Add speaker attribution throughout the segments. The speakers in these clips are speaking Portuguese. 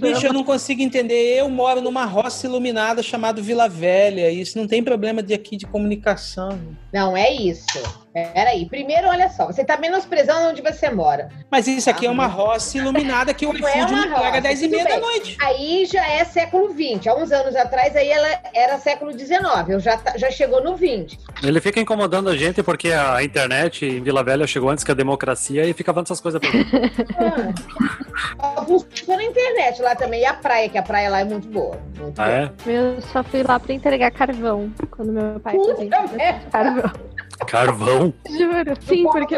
Speaker 1: Bicho, eu não consigo entender. Eu moro numa roça iluminada chamada Vila Velha. Isso não tem problema de aqui de comunicação.
Speaker 2: Não é isso. Peraí. Primeiro, olha só, você está menosprezando onde você mora.
Speaker 1: Mas isso aqui ah, é uma roça iluminada que o
Speaker 2: iFood é
Speaker 1: me pega às 10 e meia da noite.
Speaker 2: Aí já é século XX. Há uns anos atrás, aí ela era século XIX. Eu já, já chegou no 20.
Speaker 3: Ele fica incomodando a gente porque a internet em Vila Velha chegou antes que a democracia e fica falando essas coisas pra mim.
Speaker 2: ah, funciona a internet lá também. E a praia, que a praia lá é muito boa. Muito
Speaker 3: ah,
Speaker 2: boa.
Speaker 3: é?
Speaker 4: Eu só fui lá pra entregar carvão quando meu pai fazia carvão.
Speaker 3: Carvão?
Speaker 4: Juro. Sim, porque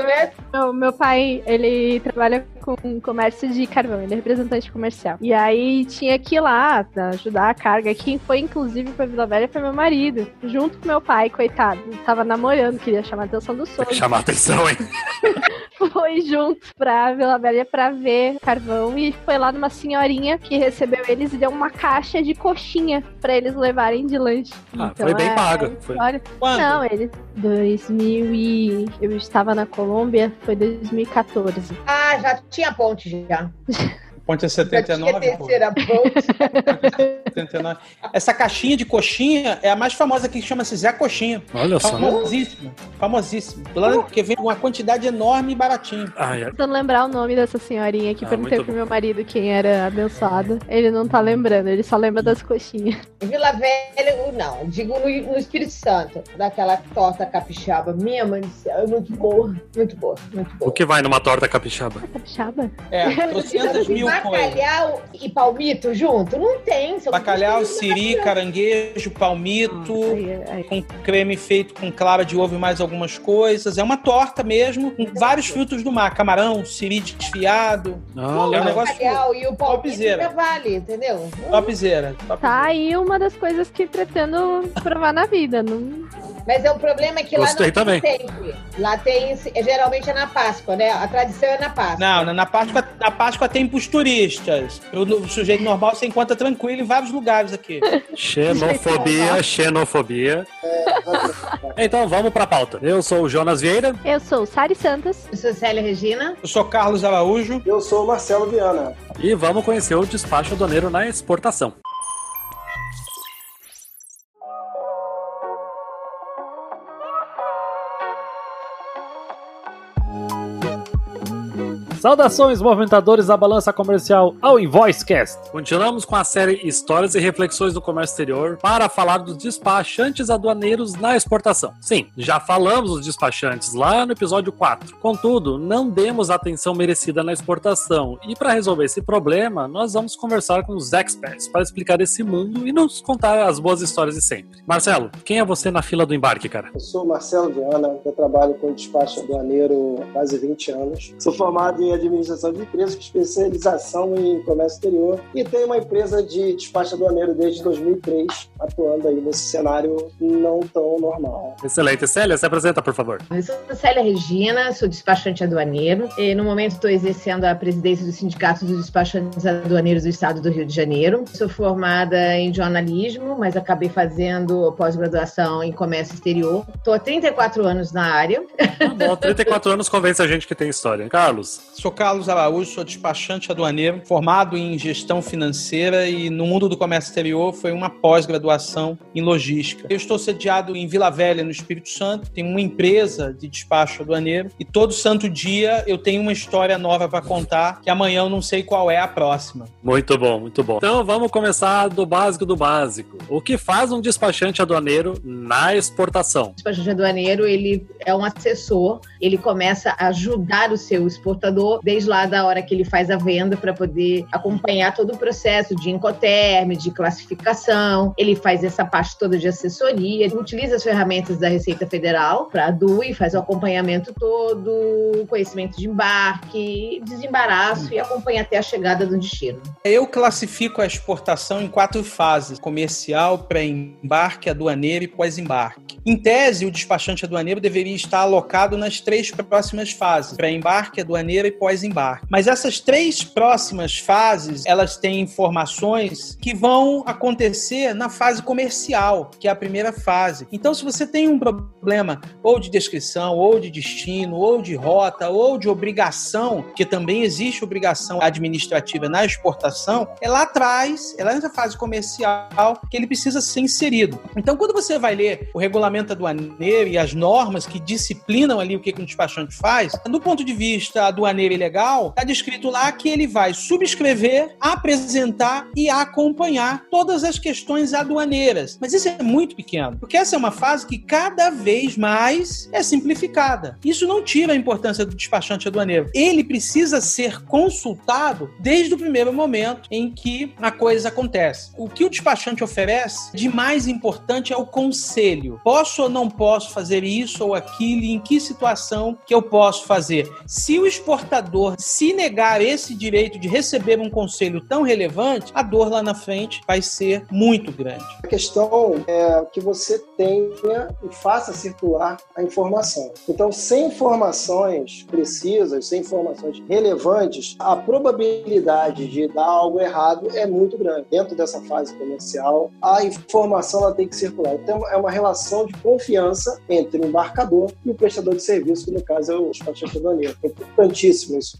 Speaker 4: meu, meu pai, ele trabalha com comércio de carvão, ele é representante comercial. E aí tinha que ir lá ajudar a carga. Quem foi, inclusive, pra Vila Velha foi meu marido, junto com meu pai, coitado. tava namorando, queria chamar a atenção do sogro.
Speaker 3: Chamar a atenção, hein?
Speaker 4: foi junto pra Vila Velha pra ver carvão e foi lá numa senhorinha que recebeu eles e deu uma caixa de coxinha pra eles levarem de lanche.
Speaker 3: Ah, então, foi bem é, paga. Foi...
Speaker 4: Olha, Não, eles. 2000 e. Eu estava na Colômbia, foi 2014.
Speaker 2: Ah, já tinha ponte já.
Speaker 1: Ponte é 79. terceira ponte. 79. Essa caixinha de coxinha é a mais famosa que chama-se Zé Coxinha.
Speaker 3: Olha só.
Speaker 1: Famosíssima. Famosíssima. Uh. Porque vem uma quantidade enorme e baratinho.
Speaker 4: Ah, é. Tentando lembrar o nome dessa senhorinha que ah, perguntei pro meu marido quem era abençoada. Ele não tá lembrando, ele só lembra das coxinhas.
Speaker 2: Vila Velha, não. Digo no, no Espírito Santo. Daquela torta capixaba. Minha mãe é muito boa. Muito boa. Muito boa.
Speaker 3: O que vai numa torta capixaba?
Speaker 4: Capixaba?
Speaker 1: É, 200 mil
Speaker 2: bacalhau e palmito junto? Não tem.
Speaker 1: Bacalhau, siri, caranguejo, palmito, ah, com creme feito com clara de ovo e mais algumas coisas. É uma torta mesmo, com vários frutos do mar. Camarão, siri desfiado.
Speaker 2: Ah, é um negócio bacalhau e o palmito ainda vale, entendeu?
Speaker 1: Topzera.
Speaker 4: Top tá aí uma das coisas que pretendo provar na vida. Não...
Speaker 2: Mas é o problema é que
Speaker 3: Gostei
Speaker 2: lá
Speaker 3: não também.
Speaker 2: tem sempre. Lá tem, geralmente é na Páscoa, né? A tradição é na Páscoa.
Speaker 1: Não, na Páscoa, na Páscoa tem pros turistas. O, o sujeito normal se encontra tranquilo em vários lugares aqui.
Speaker 3: Xenofobia, xenofobia. então vamos pra pauta. Eu sou o Jonas Vieira.
Speaker 4: Eu sou o Sari Santos.
Speaker 2: Eu sou Célia Regina.
Speaker 1: Eu sou Carlos Araújo.
Speaker 5: Eu sou o Marcelo Viana.
Speaker 3: E vamos conhecer o despacho aduaneiro na exportação. Saudações, movimentadores da balança comercial ao Invoicecast. Continuamos com a série Histórias e Reflexões do Comércio Exterior para falar dos despachantes aduaneiros na exportação. Sim, já falamos dos despachantes lá no episódio 4. Contudo, não demos a atenção merecida na exportação e para resolver esse problema, nós vamos conversar com os experts para explicar esse mundo e nos contar as boas histórias de sempre. Marcelo, quem é você na fila do embarque, cara?
Speaker 5: Eu sou Marcelo Viana, eu trabalho com despacho aduaneiro há quase 20 anos. Sou formado em administração de empresas com especialização em comércio exterior e tem uma empresa de despacho aduaneiro desde 2003, atuando aí nesse cenário não tão normal.
Speaker 3: Excelente. Célia, se apresenta, por favor.
Speaker 2: Eu sou Célia Regina, sou despachante aduaneiro e no momento estou exercendo a presidência do Sindicato dos Despachantes Aduaneiros do Estado do Rio de Janeiro. Sou formada em jornalismo, mas acabei fazendo pós-graduação em comércio exterior. Estou há 34 anos na área.
Speaker 3: Ah, bom, 34 anos convence a gente que tem história. Carlos?
Speaker 1: Sou Carlos Araújo, sou despachante aduaneiro, formado em gestão financeira e no mundo do comércio exterior foi uma pós-graduação em logística. Eu estou sediado em Vila Velha, no Espírito Santo, tenho uma empresa de despacho aduaneiro e todo santo dia eu tenho uma história nova para contar que amanhã eu não sei qual é a próxima.
Speaker 3: Muito bom, muito bom. Então vamos começar do básico do básico. O que faz um despachante aduaneiro na exportação? O
Speaker 2: despachante aduaneiro, ele é um assessor, ele começa a ajudar o seu exportador desde lá da hora que ele faz a venda para poder acompanhar todo o processo de incoterm, de classificação. Ele faz essa parte toda de assessoria, utiliza as ferramentas da Receita Federal para a DUI, faz o acompanhamento todo, conhecimento de embarque, desembaraço e acompanha até a chegada do destino.
Speaker 1: Eu classifico a exportação em quatro fases: comercial, pré-embarque, aduaneiro e pós-embarque. Em tese, o despachante aduaneiro deveria estar alocado nas três próximas fases: pré-embarque, aduaneira e pós-embarque. Mas essas três próximas fases, elas têm informações que vão acontecer na fase comercial, que é a primeira fase. Então, se você tem um problema ou de descrição, ou de destino, ou de rota, ou de obrigação, que também existe obrigação administrativa na exportação, é lá atrás, é lá nessa fase comercial que ele precisa ser inserido. Então, quando você vai ler o regulamento aduaneiro e as normas que disciplinam ali o que, que um despachante faz, do ponto de vista aduaneiro e legal, está descrito lá que ele vai subscrever, apresentar e acompanhar todas as questões aduaneiras. Mas isso é muito pequeno, porque essa é uma fase que cada vez mais é simplificada. Isso não tira a importância do despachante aduaneiro. Ele precisa ser consultado desde o primeiro momento em que a coisa acontece. O que o despachante oferece de mais importante é o conselho. Posso ou não posso fazer isso ou aquilo? Em que situação que eu posso fazer? Se o exportador se negar esse direito de receber um conselho tão relevante, a dor lá na frente vai ser muito grande.
Speaker 5: A questão é que você tenha e faça circular a informação. Então, sem informações precisas, sem informações relevantes, a probabilidade de dar algo errado é muito grande. Dentro dessa fase comercial, a informação ela tem que circular. Então, é uma relação de confiança entre o embarcador e o prestador de serviço, que no caso é o despachante aduaneiro. É importantíssimo isso.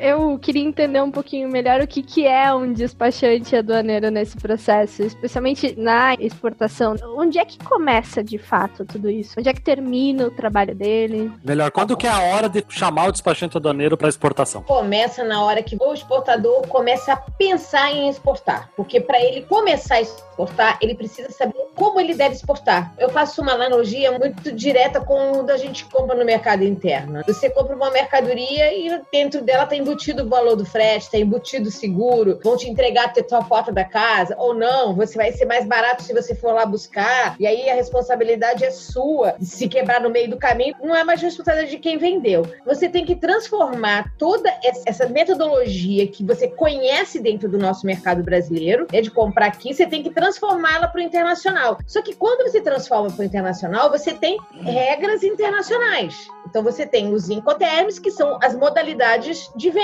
Speaker 4: Eu queria entender um pouquinho melhor o que, que é um despachante aduaneiro nesse processo, especialmente na exportação. Onde é que começa de fato tudo isso? Onde é que termina o trabalho dele?
Speaker 3: Melhor, quando que é a hora de chamar o despachante aduaneiro para exportação?
Speaker 2: Começa na hora que o exportador começa a pensar em exportar, porque para ele começar a exportar, ele precisa saber como ele deve exportar. Eu faço uma analogia muito direta com o da gente compra no mercado interno. Você compra uma mercadoria e dentro dela tem embutido o valor do frete, está embutido o seguro, vão te entregar até tua porta da casa, ou não, você vai ser mais barato se você for lá buscar, e aí a responsabilidade é sua. Se quebrar no meio do caminho, não é mais responsabilidade de quem vendeu. Você tem que transformar toda essa metodologia que você conhece dentro do nosso mercado brasileiro, é de comprar aqui, você tem que transformá-la para o internacional. Só que quando você transforma para o internacional, você tem regras internacionais. Então você tem os incoterms, que são as modalidades de venda.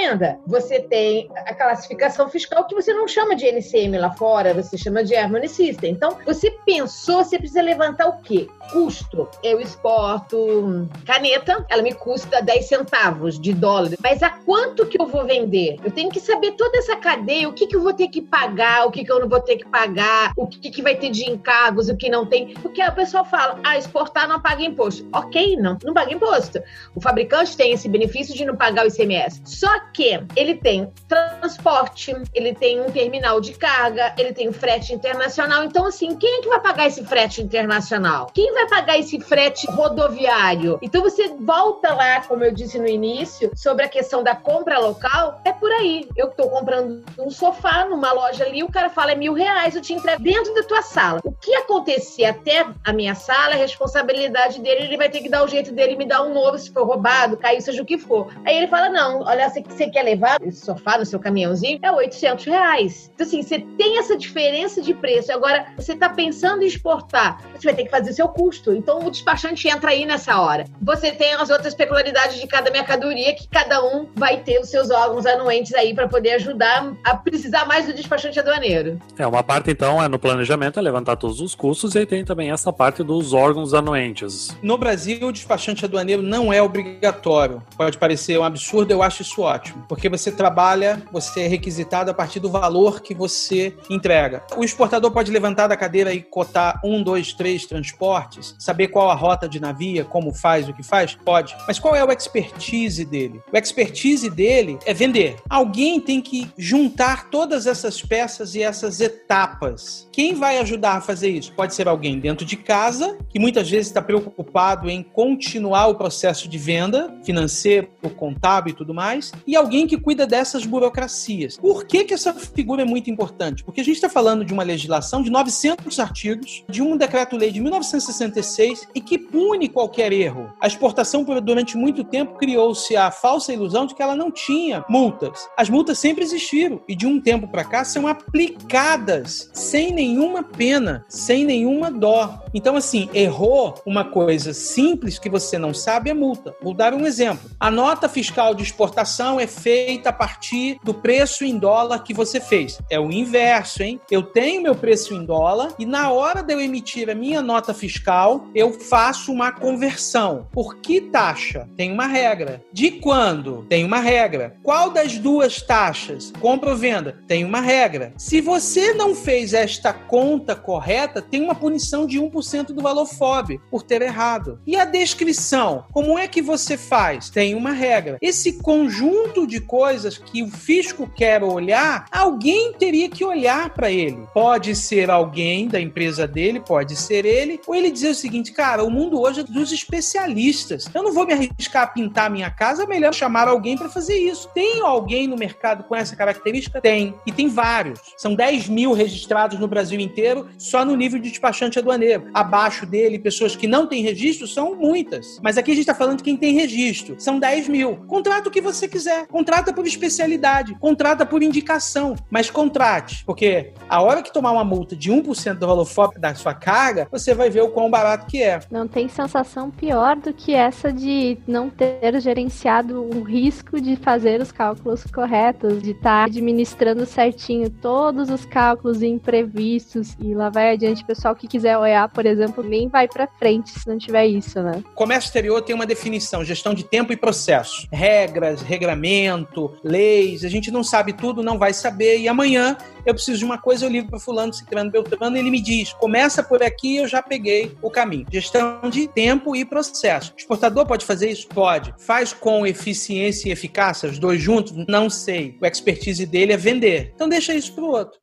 Speaker 2: Você tem a classificação fiscal que você não chama de NCM lá fora, você chama de Harmony System. Então, você pensou, você precisa levantar o quê? Custo. Eu exporto caneta, ela me custa 10 centavos de dólar. Mas a quanto que eu vou vender? Eu tenho que saber toda essa cadeia, o que, que eu vou ter que pagar, o que, que eu não vou ter que pagar, o que, que vai ter de encargos, o que não tem. Porque a pessoa fala, ah, exportar não paga imposto. Ok, não, não paga imposto. O fabricante tem esse benefício de não pagar o ICMS. Só que ele tem transporte, ele tem um terminal de carga, ele tem frete internacional. Então, assim, quem é que vai pagar esse frete internacional? Quem vai pagar esse frete rodoviário? Então, você volta lá, como eu disse no início, sobre a questão da compra local. É por aí. Eu estou comprando um sofá numa loja ali, o cara fala é mil reais, eu te entrego dentro da tua sala. O que acontecer até a minha sala é responsabilidade dele, ele vai ter que dar o jeito dele me dar um novo se for roubado, caiu, seja o que for. Aí ele fala: não, olha, você, você quer levar esse sofá no seu caminhãozinho? É 800 reais. Então, assim, você tem essa diferença de preço. Agora, você está pensando em exportar, você vai ter que fazer o seu custo. Então, o despachante entra aí nessa hora. Você tem as outras peculiaridades de cada mercadoria, que cada um vai ter os seus órgãos anuentes aí para poder ajudar a precisar mais do despachante aduaneiro.
Speaker 3: É, uma parte, então, é no planejamento, é levantar todos os custos, e aí tem também essa parte dos órgãos anuentes.
Speaker 1: No Brasil, o despachante aduaneiro não é obrigatório. Pode parecer um absurdo, eu acho isso ótimo. Porque você trabalha, você é requisitado a partir do valor que você entrega. O exportador pode levantar da cadeira e cotar um, dois, três transportes, saber qual a rota de navio, como faz, o que faz? Pode. Mas qual é o expertise dele? O expertise dele é vender. Alguém tem que juntar todas essas peças e essas etapas. Quem vai ajudar a fazer isso? Pode ser alguém dentro de casa, que muitas vezes está preocupado em continuar o processo de venda, financeiro, contábil e tudo mais. E alguém que cuida dessas burocracias. Por que, que essa figura é muito importante? Porque a gente está falando de uma legislação de 900 artigos, de um decreto-lei de 1966 e que pune qualquer erro. A exportação, durante muito tempo, criou-se a falsa ilusão de que ela não tinha multas. As multas sempre existiram e de um tempo para cá são aplicadas sem nenhuma pena, sem nenhuma dó. Então, assim, errou uma coisa simples que você não sabe é multa. Vou dar um exemplo. A nota fiscal de exportação é feita a partir do preço em dólar que você fez. É o inverso, hein? Eu tenho meu preço em dólar e na hora de eu emitir a minha nota fiscal, eu faço uma conversão. Por que taxa? Tem uma regra. De quando? Tem uma regra. Qual das duas taxas? Compra ou venda? Tem uma regra. Se você não fez esta conta correta, tem uma punição de 1% do valor FOB por ter errado. E a descrição? Como é que você faz? Tem uma regra. Esse conjunto de coisas que o fisco quer olhar, alguém teria que olhar para ele. Pode ser alguém da empresa dele, pode ser ele, ou ele dizer o seguinte, cara, o mundo hoje é dos especialistas. Eu não vou me arriscar a pintar minha casa, é melhor chamar alguém para fazer isso. Tem alguém no mercado com essa característica? Tem. E tem vários. São 10 mil registrados no Brasil inteiro, só no nível de despachante aduaneiro. Abaixo dele, pessoas que não têm registro, são muitas. Mas aqui a gente está falando de quem tem registro. São 10 mil. Contrata o que você quiser. Contrata por especialidade. Contrata por indicação. Mas contrate. Porque a hora que tomar uma multa de 1% do valor da sua carga, você vai ver o quão barato que é.
Speaker 4: Não tem sensação pior do que essa de não ter gerenciado o risco de fazer os cálculos corretos, de estar tá administrando certinho todos os cálculos imprevistos e lá vai adiante. O pessoal que quiser olhar, por exemplo, nem vai para frente se não tiver isso, né?
Speaker 1: Comércio exterior tem uma definição, gestão de tempo e processo. Regras, regramento, leis, a gente não sabe tudo, não vai saber e amanhã eu preciso de uma coisa, eu ligo para fulano, ciclano, beltrano, ele me diz, começa por aqui, eu já peguei o caminho. Gestão de tempo e processo. O exportador pode fazer isso? Pode. Faz com eficiência e eficácia, os dois juntos? Não sei. O expertise dele é vender. Então deixa isso pro outro.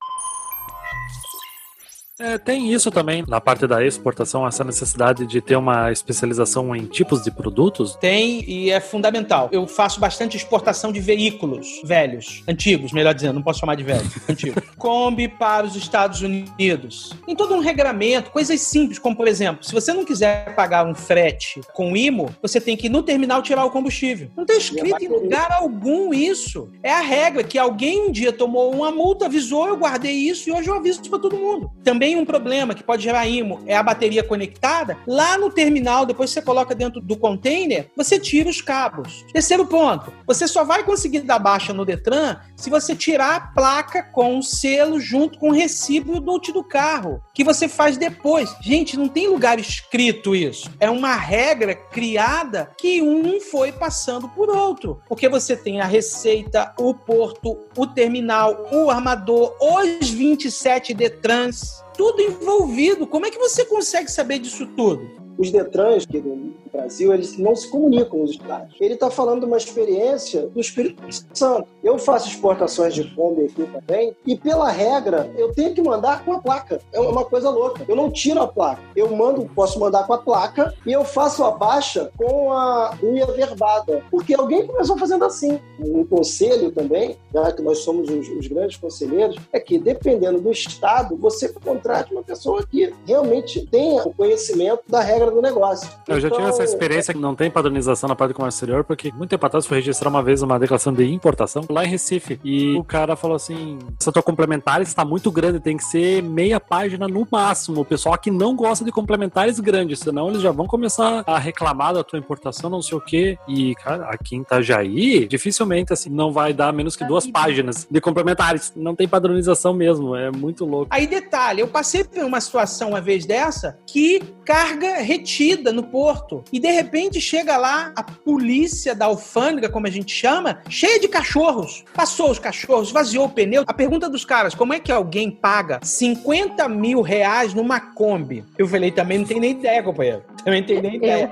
Speaker 3: É, tem isso também na parte da exportação, essa necessidade de ter uma especialização em tipos de produtos?
Speaker 1: Tem e é fundamental. Eu faço bastante exportação de veículos velhos, antigos, melhor dizendo, não posso chamar de velho, antigo. Kombi para os Estados Unidos. Tem todo um regramento, coisas simples, como por exemplo, se você não quiser pagar um frete com IMO, você tem que ir no terminal tirar o combustível. Não está escrito em lugar algum isso. É a regra que alguém um dia tomou uma multa, avisou, eu guardei isso e hoje eu aviso para todo mundo. Também também um problema que pode gerar IMO é a bateria conectada. Lá no terminal, depois você coloca dentro do container, você tira os cabos. Terceiro ponto, você só vai conseguir dar baixa no Detran se você tirar a placa com o selo junto com o recibo do do carro, que você faz depois. Gente, não tem lugar escrito isso. É uma regra criada que um foi passando por outro. Porque você tem a receita, o porto, o terminal, o armador, os 27 Detrans tudo envolvido. Como é que você consegue saber disso tudo?
Speaker 5: Os Detrans, que no Brasil, eles não se comunicam com os estados. Ele está falando de uma experiência do Espírito Santo. Eu faço exportações de Kombi aqui também, e pela regra, eu tenho que mandar com a placa. É uma coisa louca. Eu não tiro a placa. Eu mando, posso mandar com a placa, e eu faço a baixa com a unha verbada. Porque alguém começou fazendo assim. Um conselho também, já que nós somos os, os grandes conselheiros, é que dependendo do estado, você contrate uma pessoa que realmente tenha o conhecimento da regra regra do negócio.
Speaker 3: Eu então, já tive essa então, experiência que não tem padronização na parte do comércio exterior, porque muito tempo atrás registrar uma vez uma declaração de importação lá em Recife. E o cara falou assim: essa tua complementares está muito grande, tem que ser meia página no máximo. O pessoal que não gosta de complementares grandes, senão eles já vão começar a reclamar da tua importação, não sei o quê. E, cara, aqui em Itajaí, dificilmente assim, não vai dar menos que duas páginas de complementares. Não tem padronização mesmo, é muito louco.
Speaker 1: Aí, detalhe, eu passei por uma situação uma vez dessa que carga retida no porto. E de repente chega lá a polícia da alfândega, como a gente chama, cheia de cachorros. Passou os cachorros, vaziou o pneu. A pergunta dos caras, como é que alguém paga 50 mil reais numa Kombi? Eu falei, também não tem nem ideia, companheiro. Também não tem nem ideia.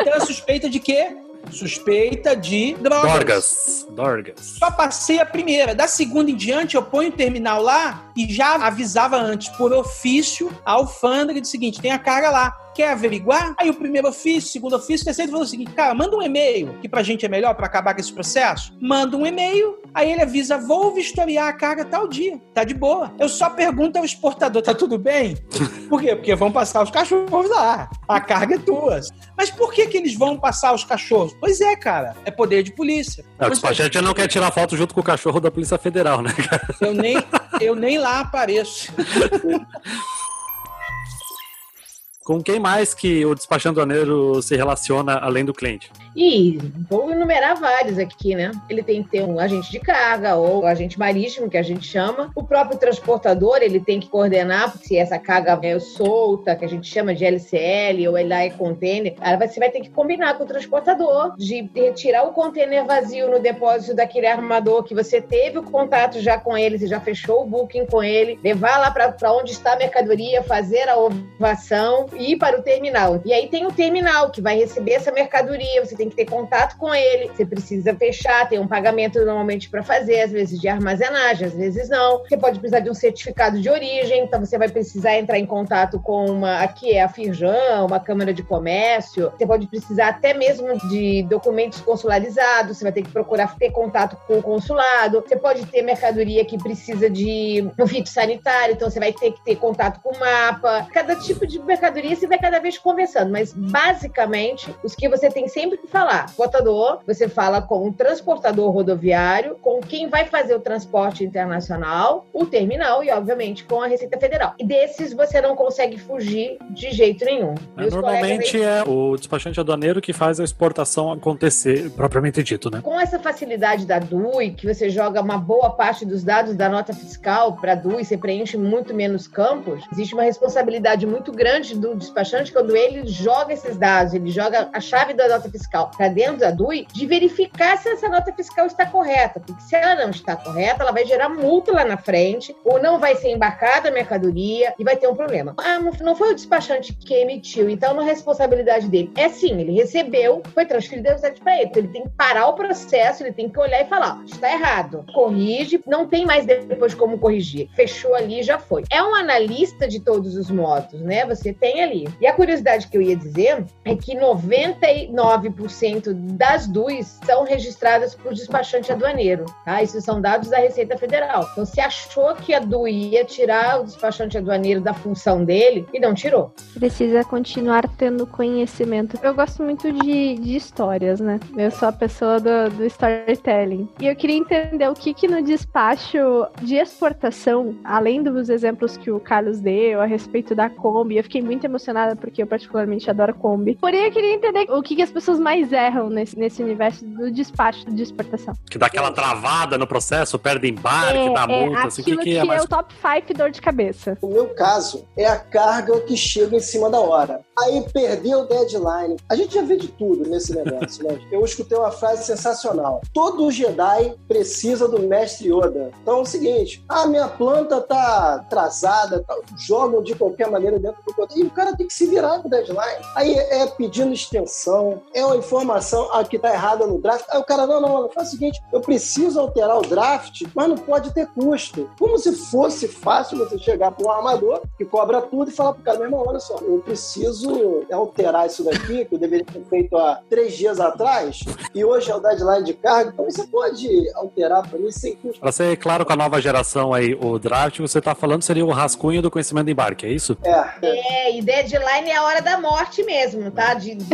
Speaker 1: Então é suspeita de quê? suspeita de drogas.
Speaker 3: Dorgas. Dorgas.
Speaker 1: Só passei a primeira. Da segunda em diante, eu ponho o terminal lá e já avisava antes, por ofício, a alfândega de seguinte: tem a carga lá quer averiguar? Aí o primeiro ofício, segundo ofício, terceiro falou o seguinte: cara, manda um e-mail, que pra gente é melhor para acabar com esse processo. Manda um e-mail, aí ele avisa: vou vistoriar a carga tal dia. Tá de boa. Eu só pergunto ao exportador: tá tudo bem? Por quê? Porque vão passar os cachorros lá. A carga é tua. Mas por que, que eles vão passar os cachorros? Pois é, cara. É poder de polícia.
Speaker 3: Não, o despachante não quer tirar foto junto com o cachorro da Polícia Federal, né, cara?
Speaker 1: Eu nem, eu nem lá apareço.
Speaker 3: Com quem mais que o despachante aduaneiro se relaciona além do cliente?
Speaker 2: E vou enumerar vários aqui, né? Ele tem que ter um agente de carga ou agente marítimo, que a gente chama. O próprio transportador, ele tem que coordenar se essa carga é solta, que a gente chama de LCL ou LA container. Aí você vai ter que combinar com o transportador de retirar o container vazio no depósito daquele armador que você teve o contato já com ele, você já fechou o booking com ele, levar lá para onde está a mercadoria, fazer a ovação e ir para o terminal. E aí tem o terminal que vai receber essa mercadoria, você tem que ter contato com ele, você precisa fechar, tem um pagamento normalmente para fazer, às vezes de armazenagem, às vezes não. Você pode precisar de um certificado de origem, então você vai precisar entrar em contato com uma, aqui é a Firjan, uma Câmara de Comércio. Você pode precisar até mesmo de documentos consularizados, você vai ter que procurar ter contato com o consulado. Você pode ter mercadoria que precisa de um fito sanitário, então você vai ter que ter contato com o mapa. Cada tipo de mercadoria você vai cada vez conversando, mas basicamente os que você tem sempre que falar. Botador, você fala com o transportador rodoviário, com quem vai fazer o transporte internacional, o terminal e, obviamente, com a Receita Federal. E desses você não consegue fugir de jeito nenhum.
Speaker 3: É, normalmente é o despachante aduaneiro que faz a exportação acontecer, propriamente dito, né?
Speaker 2: Com essa facilidade da DUI, que você joga uma boa parte dos dados da nota fiscal para a DUI, você preenche muito menos campos, existe uma responsabilidade muito grande do despachante quando ele joga esses dados, ele joga a chave da nota fiscal para dentro da DUI de verificar se essa nota fiscal está correta, porque se ela não está correta, ela vai gerar multa lá na frente, ou não vai ser embarcada a mercadoria e vai ter um problema. Ah, não foi o despachante que emitiu, então não é responsabilidade dele. É sim, ele recebeu, foi transferido a para ele. Então ele tem que parar o processo, ele tem que olhar e falar: está errado, corrige, não tem mais depois como corrigir. Fechou ali, já foi. É um analista de todos os modos, né? Você tem ali. E a curiosidade que eu ia dizer é que 99% 90% das DUIs são registradas por despachante aduaneiro. Tá? Isso são dados da Receita Federal. Então, se achou que a DUI ia tirar o despachante aduaneiro da função dele, e não tirou.
Speaker 4: Precisa continuar tendo conhecimento. Eu gosto muito de, de histórias, né? Eu sou a pessoa do, do storytelling. E eu queria entender o que, que no despacho de exportação, além dos exemplos que o Carlos deu a respeito da Kombi, eu fiquei muito emocionada porque eu particularmente adoro Kombi. Porém, eu queria entender o que, que as pessoas mais erram nesse, nesse universo do despacho de exportação.
Speaker 3: Que dá aquela travada no processo, perde embarque, é, dá é, multa, é,
Speaker 4: assim, que, que, é, mais... é o top 5 dor de cabeça.
Speaker 5: O meu caso é a carga que chega em cima da hora. Aí perdeu o deadline. A gente já vê de tudo nesse negócio, né? Eu escutei uma frase sensacional. Todo Jedi precisa do mestre Yoda. Então é o seguinte, ah, minha planta tá atrasada, tá, jogam de qualquer maneira dentro do E o cara tem que se virar com o deadline. Aí é pedindo extensão, é uma informação que está errada no draft. Aí o cara, não, não, não, faz o seguinte, eu preciso alterar o draft, mas não pode ter custo. Como se fosse fácil você chegar para um armador que cobra tudo e falar para o cara, meu irmão, olha só, eu preciso alterar isso daqui, que eu deveria ter feito há três dias atrás, e hoje é o deadline de carga, então você pode alterar para mim sem custo.
Speaker 3: Para ser claro com a nova geração aí, o draft, você está falando seria o rascunho do conhecimento de embarque, é isso?
Speaker 2: É. É, e deadline é a hora da morte mesmo, tá? De, de...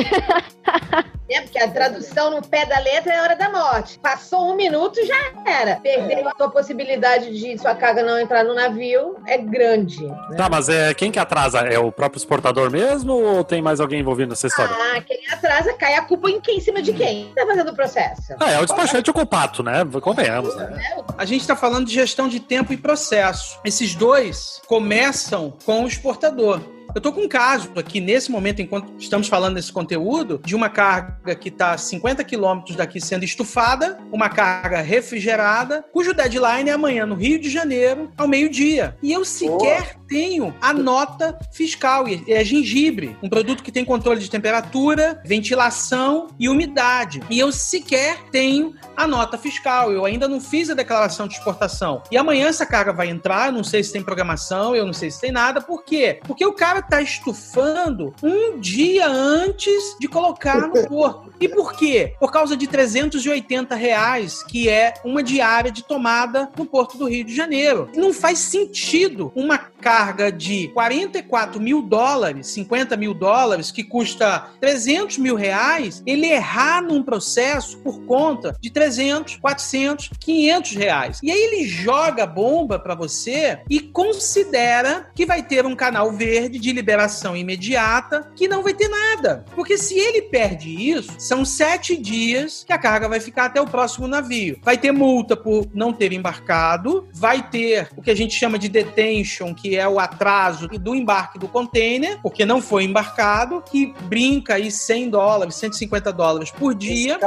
Speaker 2: né? Porque a tradução no pé da letra é hora da morte. Passou um minuto, já era. Perdeu a sua possibilidade de sua carga não entrar no navio é grande. Né?
Speaker 3: Tá, mas é, quem que atrasa? É o próprio exportador mesmo ou tem mais alguém envolvido nessa história?
Speaker 2: Ah, quem atrasa cai a culpa em quem? Em cima de quem? Tá fazendo o processo?
Speaker 3: Ah, é o despachante o culpado, né? Convenhamos, né?
Speaker 1: A gente está falando de gestão de tempo e processo. Esses dois começam com o exportador. Eu tô com um caso aqui nesse momento, enquanto estamos falando desse conteúdo, de uma carga que está 50 quilômetros daqui sendo estufada, uma carga refrigerada, cujo deadline é amanhã no Rio de Janeiro, ao meio-dia. E eu sequer oh. tenho a nota fiscal. E é gengibre, um produto que tem controle de temperatura, ventilação e umidade. E eu sequer tenho a nota fiscal. Eu ainda não fiz a declaração de exportação. E amanhã essa carga vai entrar, não sei se tem programação, eu não sei se tem nada. Por quê? Porque o cara está estufando um dia antes de colocar no porto. E por quê? Por causa de 380 reais, que é uma diária de tomada no Porto do Rio de Janeiro. Não faz sentido uma carga de 44 mil dólares, 50 mil dólares, que custa 300 mil reais, ele errar num processo por conta de 300, 400, 500 reais. E aí ele joga a bomba para você e considera que vai ter um canal verde de liberação imediata, que não vai ter nada. Porque se ele perde isso, são sete dias que a carga vai ficar até o próximo navio. Vai ter multa por não ter embarcado, vai ter o que a gente chama de detention, que é o atraso do embarque do container, porque não foi embarcado, que brinca aí 100 dólares, 150 dólares por dia.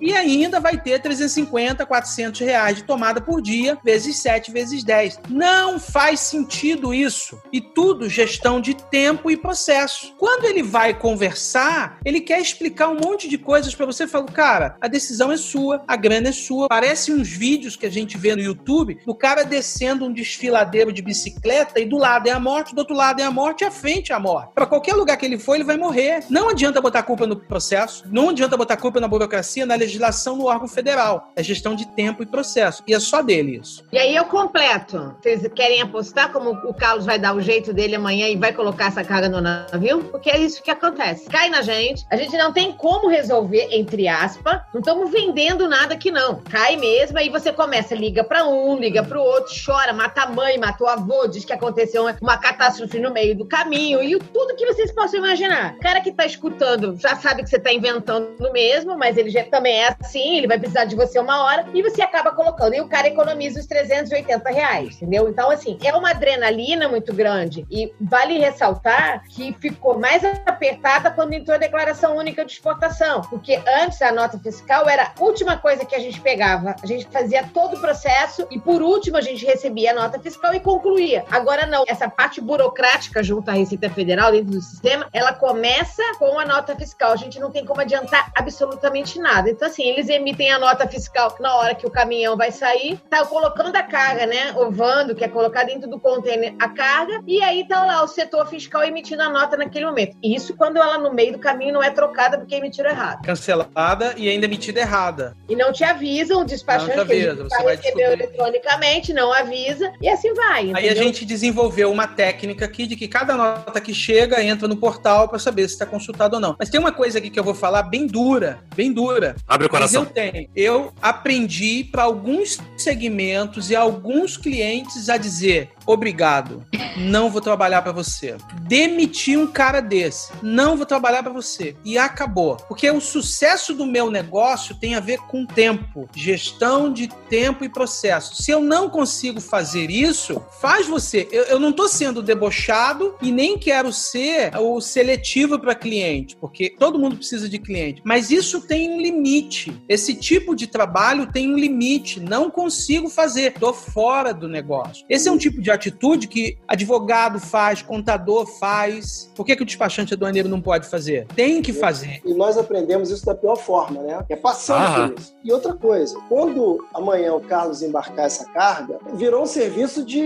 Speaker 1: E ainda vai ter 350, 400 reais de tomada por dia, vezes 7, vezes 10. Não faz sentido isso. E tudo gestão de tempo e processo. Quando ele vai conversar, ele quer explicar um monte de coisas para você. Fala, cara, a decisão é sua, a grana é sua. Parece uns vídeos que a gente vê no YouTube do cara descendo um desfiladeiro de bicicleta e do lado é a morte, do outro lado é a morte e à frente é a morte. Para qualquer lugar que ele for, ele vai morrer. Não adianta botar culpa no processo, não adianta botar culpa na burocracia, na legislação, no órgão federal. É gestão de tempo e processo. E é só dele isso.
Speaker 2: E aí eu completo. Vocês querem apostar como o Carlos vai dar o jeito dele amanhã e vai colocar essa carga no navio? Porque é isso que acontece. Cai na gente, a gente não tem como resolver, entre aspas, não estamos vendendo nada aqui não. Cai mesmo, aí você começa, liga para um, liga para o outro, chora, mata a mãe, mata o avô, diz que aconteceu uma catástrofe no meio do caminho e tudo que vocês possam imaginar. O cara que tá escutando já sabe que você tá inventando mesmo, mas ele já também é assim, ele vai precisar de você uma hora e você acaba. E o cara economiza os 380 reais, entendeu? Então, assim, é uma adrenalina muito grande. E vale ressaltar que ficou mais apertada quando entrou a declaração única de exportação, porque antes a nota fiscal era a última coisa que a gente pegava. A gente fazia todo o processo e por último a gente recebia a nota fiscal e concluía. Agora não, essa parte burocrática junto à Receita Federal dentro do sistema, ela começa com a nota fiscal. A gente não tem como adiantar absolutamente nada. Então assim, eles emitem a nota fiscal na hora que o caminhão vai sair, tá colocando a carga, né? Ovando, que é colocar dentro do container a carga, e aí tá lá o setor fiscal emitindo a nota naquele momento. Isso quando ela no meio do caminho não é trocada porque emitiram errado.
Speaker 1: Cancelada e ainda emitida errada.
Speaker 2: E não te avisam, o despachante
Speaker 1: não te avisa,
Speaker 2: você vai receber eletronicamente, não avisa, e assim vai.
Speaker 1: Entendeu? Aí a gente desenvolveu uma técnica aqui de que cada nota que chega entra no portal para saber se está consultado ou não. Mas tem uma coisa aqui que eu vou falar bem dura, bem dura.
Speaker 3: Abre o coração.
Speaker 1: Mas eu tenho. Eu aprendi para alguns segmentos e alguns clientes a dizer: obrigado, não vou trabalhar para você. Demitir um cara desse, não vou trabalhar para você. E acabou. Porque o sucesso do meu negócio tem a ver com tempo, gestão de tempo e processo. Se eu não consigo fazer isso, faz você. Eu, eu não estou sendo debochado e nem quero ser o seletivo para cliente, porque todo mundo precisa de cliente. Mas isso tem um limite. Esse tipo de trabalho tem um limite. Não consigo fazer. Estou fora do negócio. Esse é um tipo de atitude que advogado faz, contador faz. Por que, que o despachante aduaneiro não pode fazer? Tem que fazer.
Speaker 5: E nós aprendemos isso da pior forma, né? É passando por isso. E outra coisa, quando amanhã o Carlos embarcar essa carga, virou um serviço de,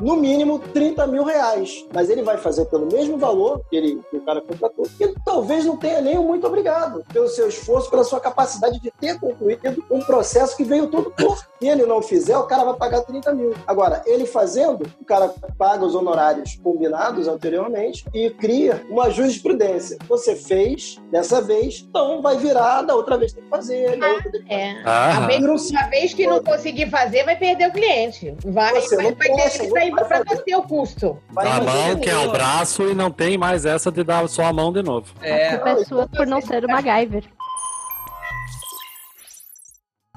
Speaker 5: no mínimo, 30 mil reais. Mas ele vai fazer pelo mesmo valor que, ele, que o cara contratou. E talvez não tenha nem um muito obrigado pelo seu esforço, pela sua capacidade de ter concluído um processo que veio todo torto. Se ele não fizer, o cara vai pagar 30 mil. Agora, ele fazendo, o cara paga os honorários combinados anteriormente e cria uma jurisprudência. Você fez dessa vez, então vai virar, da outra vez tem que fazer.
Speaker 2: Ah, outra tem que é. fazer. É. Ah. A, vez, a vez que não conseguir fazer, vai perder o cliente. Vai, você vai, vai ter que sair para você o custo.
Speaker 3: Vai a mão que é o braço e não tem mais essa de dar só a mão de novo.
Speaker 4: É. A culpa é sua por não ser o MacGyver.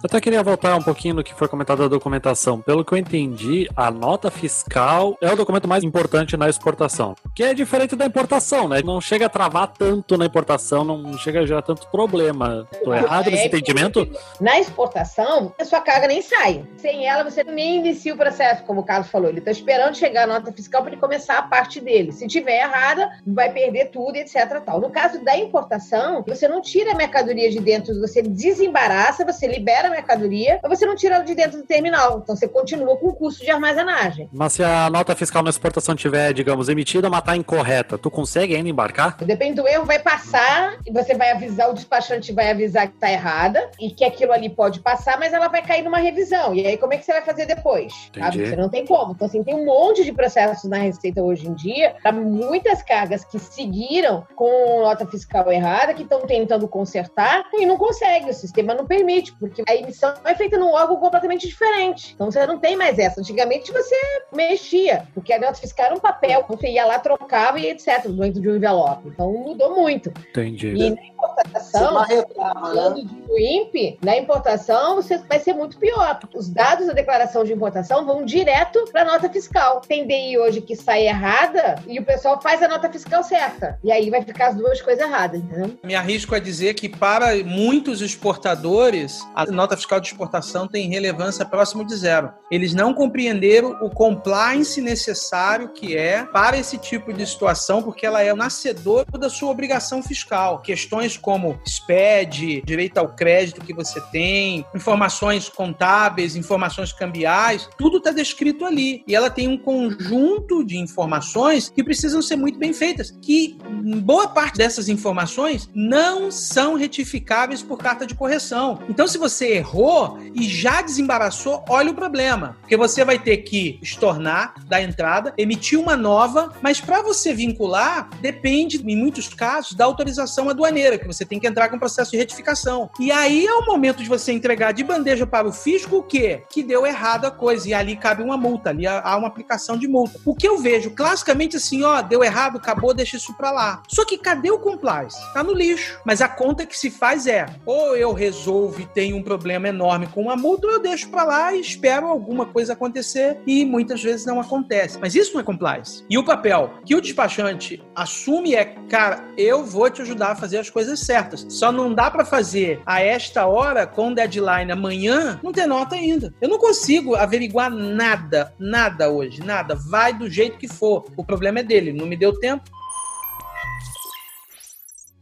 Speaker 3: Eu até queria voltar um pouquinho no que foi comentado da documentação. Pelo que eu entendi, a nota fiscal é o documento mais importante na exportação. Que é diferente da importação, né? Não chega a travar tanto na importação, não chega a gerar tanto problema. Estou errado nesse é, entendimento?
Speaker 2: Na exportação, a sua carga nem sai. Sem ela, você nem inicia o processo, como o Carlos falou. Ele está esperando chegar a nota fiscal para ele começar a parte dele. Se tiver errada, vai perder tudo, etc. Tal. No caso da importação, você não tira a mercadoria de dentro, você desembaraça, você libera mercadoria, mas você não tira ela de dentro do terminal. Então você continua com o custo de armazenagem.
Speaker 3: Mas se a nota fiscal na exportação tiver, digamos, emitida, mas tá incorreta, tu consegue ainda embarcar?
Speaker 2: Depende do erro, vai passar e você vai avisar, o despachante vai avisar que tá errada e que aquilo ali pode passar, mas ela vai cair numa revisão. E aí, como é que você vai fazer depois? Sabe? Você não tem como. Então, assim, tem um monte de processos na Receita hoje em dia para muitas cargas que seguiram com nota fiscal errada, que estão tentando consertar e não consegue. O sistema não permite, porque a emissão é feita num órgão completamente diferente. Então, você não tem mais essa. Antigamente, você mexia, porque a nota fiscal era um papel. Você ia lá, trocava e etc., dentro de um envelope. Então, mudou muito.
Speaker 3: Entendi.
Speaker 2: E na importação, falando né? de INPE, na importação, você vai ser muito pior. Os dados da declaração de importação vão direto para a nota fiscal. Tem DI hoje que sai errada e o pessoal faz a nota fiscal certa. E aí vai ficar as duas coisas erradas, entendeu?
Speaker 1: Me arrisco a dizer que para muitos exportadores, a nota fiscal de exportação tem relevância próximo de zero. Eles não compreenderam o compliance necessário que é para esse tipo de situação, porque ela é o nascedor da sua obrigação fiscal. Questões como SPED, direito ao crédito que você tem, informações contábeis, informações cambiais, tudo está descrito ali. E ela tem um conjunto de informações que precisam ser muito bem feitas, que boa parte dessas informações não são retificáveis por carta de correção. Então, se você errou e já desembaraçou, olha o problema, porque você vai ter que estornar da entrada, emitir uma nova, mas para você vincular, depende, em muitos casos, da autorização aduaneira, que você tem que entrar com o processo de retificação. E aí é o momento de você entregar de bandeja para o fisco o quê? Que deu errado a coisa. E ali cabe uma multa, ali há uma aplicação de multa. O que eu vejo classicamente assim, ó, deu errado, acabou, deixa isso para lá. Só que cadê o compliance? Tá no lixo. Mas a conta que se faz é: ou eu resolvo e tenho um problema enorme com uma multa, eu deixo para lá e espero alguma coisa acontecer e muitas vezes não acontece. Mas isso não é compliance. E o papel que o despachante assume é, cara, eu vou te ajudar a fazer as coisas certas. Só não dá para fazer a esta hora com deadline amanhã, não ter nota ainda. Eu não consigo averiguar nada, nada hoje, nada. Vai do jeito que for. O problema é dele, não me deu tempo,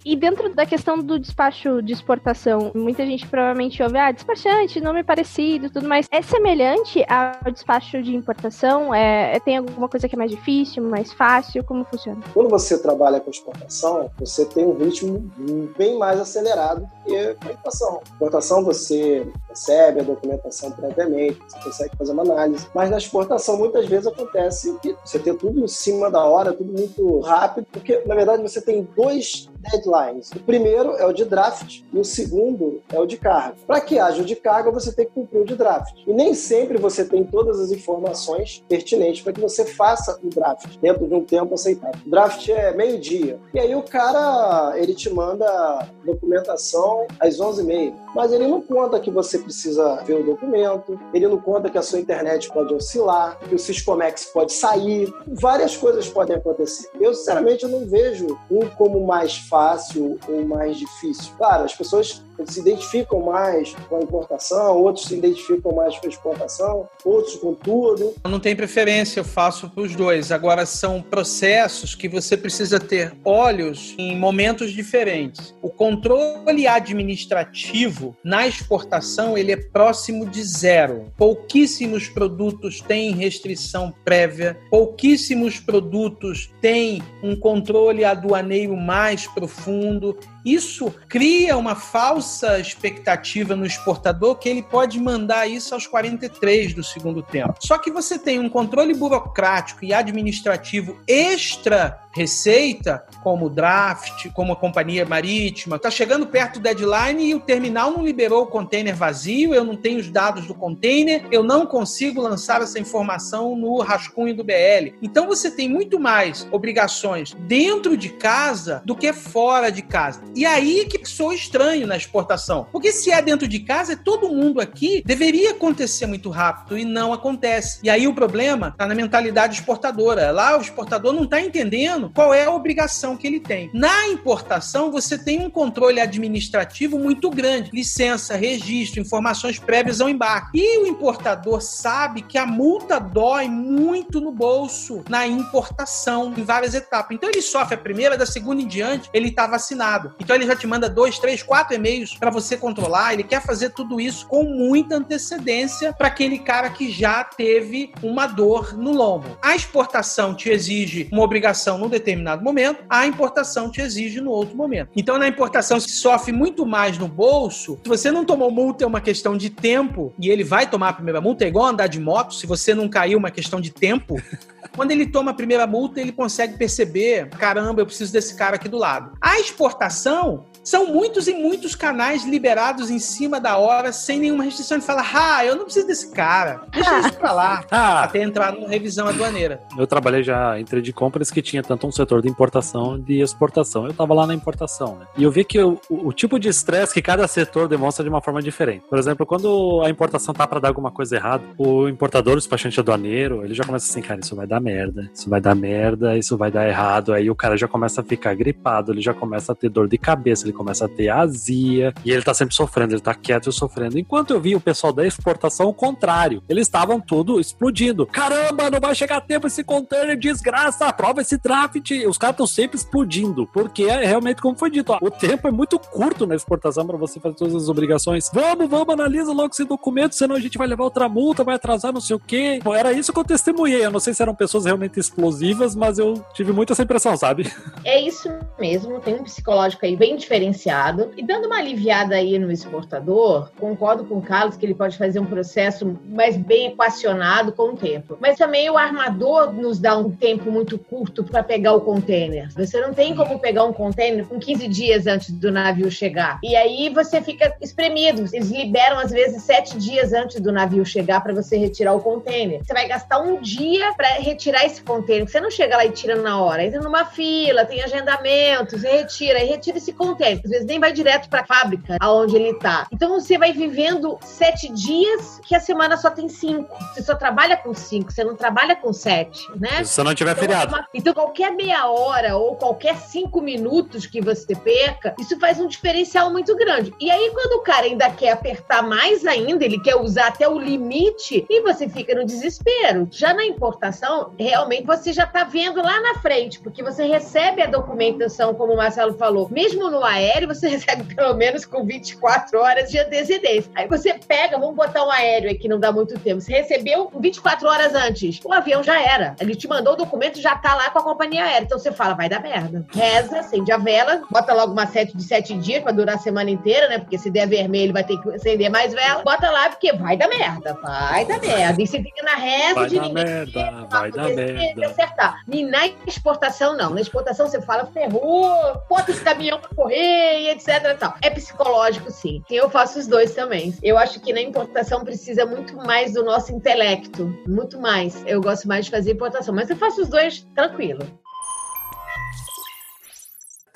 Speaker 4: e dentro da questão do despacho de exportação, muita gente provavelmente ouve, ah, despachante, nome parecido, tudo mais. É semelhante ao despacho de importação? É, é, tem alguma coisa que é mais difícil, mais fácil? Como funciona?
Speaker 5: Quando você trabalha com exportação, você tem um ritmo bem mais acelerado do que a importação. Importação você recebe a documentação previamente, você consegue fazer uma análise. Mas na exportação, muitas vezes acontece que você tem tudo em cima da hora, tudo muito rápido, porque na verdade você tem dois deadlines. O primeiro é o de draft e o segundo é o de carga. Para que haja o de carga, você tem que cumprir o de draft. E nem sempre você tem todas as informações pertinentes para que você faça o draft dentro de um tempo aceitável. O draft é meio-dia. E aí o cara, ele te manda documentação às 11h30. Mas ele não conta que você precisa ver o documento, ele não conta que a sua internet pode oscilar, que o Syscomex pode sair, várias coisas podem acontecer. Eu, sinceramente, não vejo um como mais fácil ou mais difícil. Claro, as pessoas se identificam mais com a importação, outros se identificam mais com a exportação, outros com tudo.
Speaker 1: Não tem preferência, eu faço para os dois. Agora, são processos que você precisa ter olhos em momentos diferentes. O controle administrativo na exportação ele é próximo de zero. Pouquíssimos produtos têm restrição prévia, pouquíssimos produtos têm um controle aduaneiro mais profundo isso cria uma falsa expectativa no exportador que ele pode mandar isso aos 43 do segundo tempo. Só que você tem um controle burocrático e administrativo extra receita, como draft, como a companhia marítima, está chegando perto do deadline e o terminal não liberou o container vazio, eu não tenho os dados do container, eu não consigo lançar essa informação no rascunho do BL. Então você tem muito mais obrigações dentro de casa do que fora de casa. E aí que sou estranho na exportação. Porque se é dentro de casa, é todo mundo aqui deveria acontecer muito rápido e não acontece. E aí o problema está na mentalidade exportadora. Lá o exportador não está entendendo sabendo qual é a obrigação que ele tem. Na importação, você tem um controle administrativo muito grande: licença, registro, informações prévias ao embarque. E o importador sabe que a multa dói muito no bolso na importação, em várias etapas. Então ele sofre a primeira, da segunda em diante, ele está vacinado. Então ele já te manda dois, três, quatro e-mails para você controlar. Ele quer fazer tudo isso com muita antecedência para aquele cara que já teve uma dor no lombo. A exportação te exige uma obrigação num determinado momento, a importação te exige no outro momento. Então, na importação, se sofre muito mais no bolso. Se você não tomou multa, é uma questão de tempo, e ele vai tomar a primeira multa, é igual andar de moto, se você não caiu, é uma questão de tempo. Quando ele toma a primeira multa, ele consegue perceber: caramba, eu preciso desse cara aqui do lado. A exportação são muitos e muitos canais liberados em cima da hora, sem nenhuma restrição. Ele fala, ah, eu não preciso desse cara. Deixa isso pra lá. Ah. Até entrar numa revisão aduaneira.
Speaker 3: Eu trabalhei já em trade compras que tinha tanto um setor de importação e de exportação. Eu tava lá na importação, né? E eu vi que o, o, o tipo de estresse que cada setor demonstra de uma forma diferente. Por exemplo, quando a importação tá para dar alguma coisa errada, o importador, o despachante aduaneiro, ele já começa assim, cara, isso vai dar merda, isso vai dar merda, isso vai dar errado. Aí o cara já começa a ficar gripado, ele já começa a ter dor de cabeça, ele começa a ter azia, e ele tá sempre sofrendo, ele tá quieto e sofrendo. Enquanto eu vi o pessoal da exportação, o contrário. Eles estavam tudo explodindo. Caramba, não vai chegar tempo esse container, desgraça, aprova esse draft. Os caras estão sempre explodindo, porque é realmente como foi dito, ó, o tempo é muito curto na exportação para você fazer todas as obrigações. Vamos, vamos, analisa logo esse documento, senão a gente vai levar outra multa, vai atrasar não sei o quê. Era isso que eu testemunhei. Eu não sei se eram pessoas realmente explosivas, mas eu tive muito essa impressão, sabe?
Speaker 2: É isso mesmo, tem um psicológico aí bem diferenciado e dando uma aliviada aí no exportador, concordo com o Carlos que ele pode fazer um processo mais bem equacionado com o tempo. Mas também o armador nos dá um tempo muito curto para pegar o container. Você não tem como pegar um container com 15 dias antes do navio chegar. E aí você fica espremido. Eles liberam, às vezes, sete dias antes do navio chegar para você retirar o container. Você vai gastar um dia para retirar esse container. Você não chega lá e tira na hora. Entra numa fila, tem agendamentos, retira, e retira esse container. Às vezes nem vai direto para a fábrica aonde ele está. Então você vai vivendo sete dias que a semana só tem cinco. Você só trabalha com cinco, você não trabalha com sete, né?
Speaker 3: Se você não tiver
Speaker 2: então,
Speaker 3: feriado.
Speaker 2: Uma... Então qualquer meia hora ou qualquer cinco minutos que você perca, isso faz um diferencial muito grande. E aí quando o cara ainda quer apertar mais ainda, ele quer usar até o limite e você fica no desespero. Já na importação, realmente você já está vendo lá na frente, porque você recebe a documentação, como o Marcelo falou. Mesmo no aéreo, você recebe pelo menos com 24 horas de antecedência. Aí você pega, vamos botar um aéreo aí que não dá muito tempo. Você recebeu 24 horas antes. O avião já era. Ele te mandou o documento, já tá lá com a companhia aérea. Então você fala, vai dar merda. Reza, acende a vela, bota logo uma sete de sete dias pra durar a semana inteira, né? Porque se der vermelho, vai ter que acender mais vela. Bota lá, porque vai dar merda. Vai dar merda. E você fica na reza
Speaker 3: vai
Speaker 2: de
Speaker 3: dar
Speaker 2: ninguém.
Speaker 3: Merda, vai dar merda.
Speaker 2: Acertar. E na exportação, não. Na exportação, você fala, ferrou, bota esse caminhão pra correr e etc. Tal. É psicológico, sim. Eu faço os dois também. Eu acho que na importação precisa muito mais do nosso intelecto. Muito mais. Eu gosto mais de fazer importação. Mas eu faço os dois tranquilo.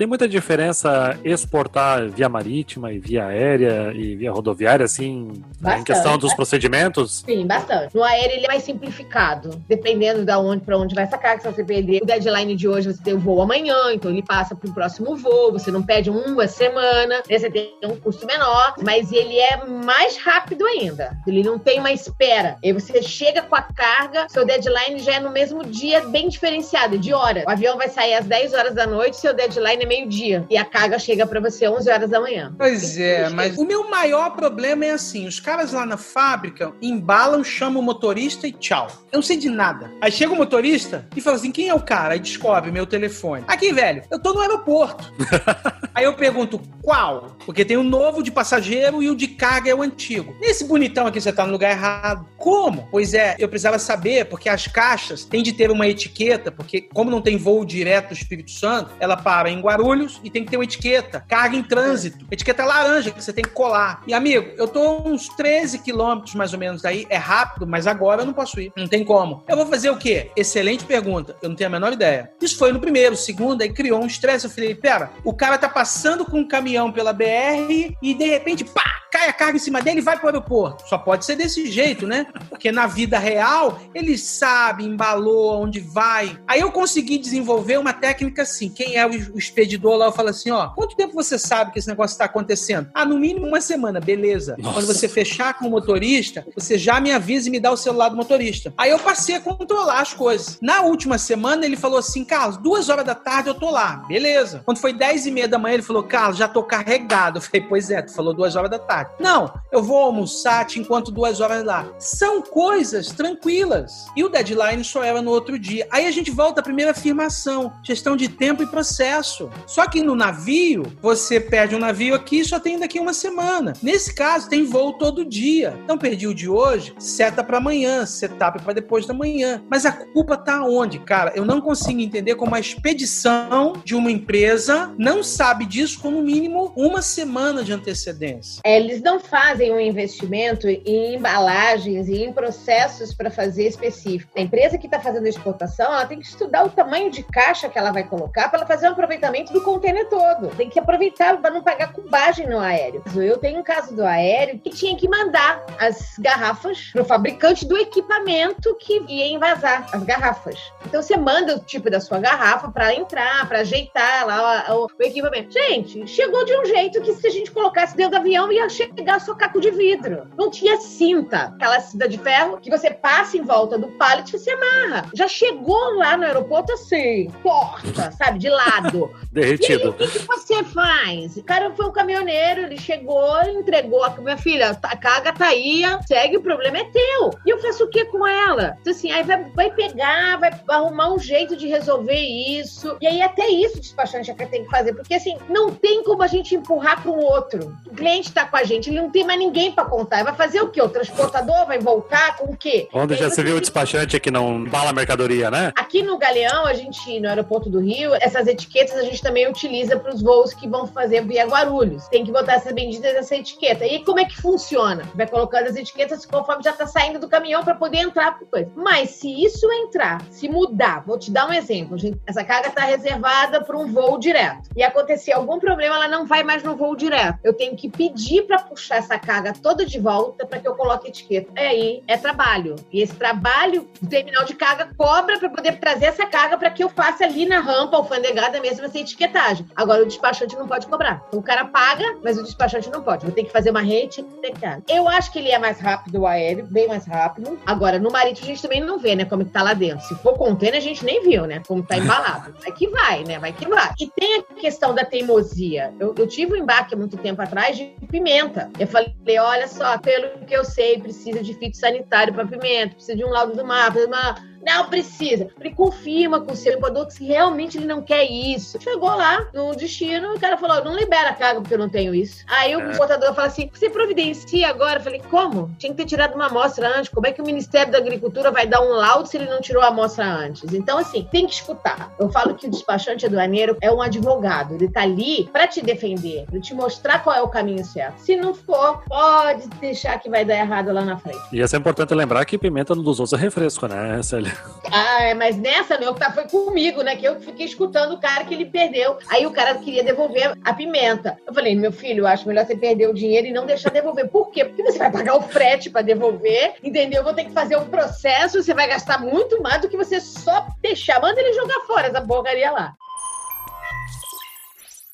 Speaker 3: Tem muita diferença exportar via marítima e via aérea e via rodoviária, assim, bastante, em questão dos procedimentos?
Speaker 2: Sim, bastante. No aéreo ele é mais simplificado, dependendo de onde para onde vai essa carga. Se você perder o deadline de hoje, você tem o voo amanhã, então ele passa para o próximo voo, você não pede uma semana, né? você tem um custo menor, mas ele é mais rápido ainda. Ele não tem uma espera. E você chega com a carga, seu deadline já é no mesmo dia, bem diferenciado, de hora. O avião vai sair às 10 horas da noite, seu deadline é meio-dia. E a carga chega para você 11 horas da manhã.
Speaker 1: Pois é, mas o meu maior problema é assim: os caras lá na fábrica embalam, chamam o motorista e tchau. Eu não sei de nada. Aí chega o motorista e fala assim: quem é o cara? Aí descobre meu telefone. Aqui, velho, eu tô no aeroporto. Aí eu pergunto, qual? Porque tem o novo de passageiro e o de carga é o antigo. Nesse bonitão aqui você tá no lugar errado. Como? Pois é, eu precisava saber, porque as caixas têm de ter uma etiqueta, porque como não tem voo direto do Espírito Santo, ela para em Guarulhos Guarulhos e tem que ter uma etiqueta, carga em trânsito, etiqueta laranja que você tem que colar. E amigo, eu tô uns 13 quilômetros mais ou menos daí, é rápido, mas agora eu não posso ir, não tem como. Eu vou fazer o quê? Excelente pergunta, eu não tenho a menor ideia. Isso foi no primeiro, segundo, aí criou um estresse. Eu falei, pera, o cara tá passando com um caminhão pela BR e de repente, pá, cai a carga em cima dele e vai pro aeroporto. Só pode ser desse jeito, né? Porque na vida real, ele sabe, embalou, onde vai. Aí eu consegui desenvolver uma técnica assim. Quem é o expedidor lá, eu falo assim, ó, quanto tempo você sabe que esse negócio está acontecendo? Ah, no mínimo uma semana, beleza. Nossa. Quando você fechar com o motorista, você já me avisa e me dá o celular do motorista. Aí eu passei a controlar as coisas. Na última semana, ele falou assim, Carlos, duas horas da tarde eu tô lá. Beleza. Quando foi dez e meia da manhã, ele falou, Carlos, já tô carregado. Eu falei, pois é, tu falou duas horas da tarde. Não, eu vou almoçar, te encontro duas horas lá. São coisas tranquilas. E o deadline só era no outro dia. Aí a gente volta à primeira afirmação: gestão de tempo e processo. Só que no navio, você perde um navio aqui e só tem daqui uma semana. Nesse caso, tem voo todo dia. Então, perdi o de hoje, seta para amanhã, setup para depois da manhã. Mas a culpa tá onde, cara? Eu não consigo entender como a expedição de uma empresa não sabe disso com no mínimo uma semana de antecedência.
Speaker 2: É, eles não fazem um investimento em embalagens e em processos para fazer específico. A empresa que está fazendo a exportação, ela tem que estudar o tamanho de caixa que ela vai colocar para fazer um aproveitamento do container todo. Tem que aproveitar para não pagar cubagem no aéreo. Eu tenho um caso do aéreo que tinha que mandar as garrafas para o fabricante do equipamento que ia envasar as garrafas. Então você manda o tipo da sua garrafa para entrar, para ajeitar lá o, o, equipamento. Gente, chegou de um jeito que se a gente colocasse dentro do avião ia chegar só caco de vidro. Não tinha cinta, aquela cinta de ferro que você passa em volta do pallet e você amarra. Já chegou lá no aeroporto assim, porta, sabe, de lado.
Speaker 3: Derretido.
Speaker 2: o que, que, você faz? O cara foi um caminhoneiro, ele chegou, entregou a minha filha, a carga tá aí, segue, o problema é teu. E eu faço o que com ela? Então, assim, aí vai, vai pegar, vai arrumar um jeito de resolver isso. E aí até isso o despachante tem que fazer, porque assim, não tem como a gente empurrar para um outro. O cliente tá com a gente, ele não tem mais ninguém para contar. Vai fazer o quê? O transportador vai voltar com o quê?
Speaker 3: Onde já se viu o despachante que não bala mercadoria, né?
Speaker 2: Aqui no Galeão, a gente, no aeroporto do Rio, essas etiquetas a gente também utiliza para os voos que vão fazer via Guarulhos. Tem que botar essas benditas dessa etiqueta. E como é que funciona? Vai colocando as etiquetas conforme já tá saindo do caminhão para poder entrar com coisa. Mas se isso entrar, se mudar, vou te dar um exemplo. Essa carga está reservada para um voo direto. E acontecer algum problema, ela não vai mais no voo direto. Eu tenho que pedir para puxar essa carga toda de volta para que eu coloque etiqueta. É aí, é trabalho. E esse trabalho, o terminal de carga cobra para poder trazer essa carga para que eu faça ali na rampa alfandegada mesmo essa etiquetagem. Agora, o despachante não pode cobrar. O cara paga, mas o despachante não pode. Vou ter que fazer uma reetiquetagem. Eu acho que ele é mais rápido o aéreo, bem mais rápido. Agora, no marítimo a gente também não vê, né, como que tá lá dentro. Se for container, a gente nem viu, né, como tá embalado. Vai que vai, né, vai que vai. E tem a questão da teimosia. Eu, eu tive um embarque há muito tempo atrás de pimenta. Eu falei, olha só, pelo que eu sei, precisa de fito sanitário para pimenta, precisa de um laudo do mar, precisa de uma não precisa. Ele confirma com o seu empregador que realmente ele não quer isso. Chegou lá no destino, o cara falou: não libera a carga porque eu não tenho isso. Aí o é. portador fala assim: você providencia agora? Eu falei: como? Tinha que ter tirado uma amostra antes. Como é que o Ministério da Agricultura vai dar um laudo se ele não tirou a amostra antes? Então, assim, tem que escutar. Eu falo que o despachante aduaneiro é um advogado. Ele tá ali para te defender, para te mostrar qual é o caminho certo. Se não for, pode deixar que vai dar errado lá na frente.
Speaker 3: E é importante lembrar que pimenta dos outros é refresco, né, Célia?
Speaker 2: Ah, é, mas nessa, meu, tá, foi comigo, né? Que eu fiquei escutando o cara que ele perdeu. Aí o cara queria devolver a pimenta. Eu falei, meu filho, eu acho melhor você perder o dinheiro e não deixar devolver. Por quê? Porque você vai pagar o frete para devolver, entendeu? Eu vou ter que fazer um processo, você vai gastar muito mais do que você só deixar. Manda ele jogar fora essa porcaria lá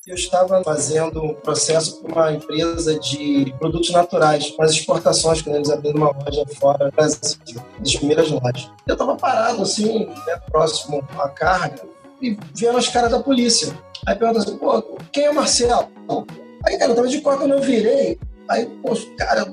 Speaker 5: eu estava fazendo um processo para uma empresa de produtos naturais, umas exportações, quando eles abriram uma loja fora do Brasil, das primeiras lojas. Eu estava parado, assim, né, próximo à carga, e vendo os caras da polícia. Aí pergunta assim, pô, quem é o Marcelo? Aí, cara, eu tava de cor quando eu virei. Aí, pô, cara,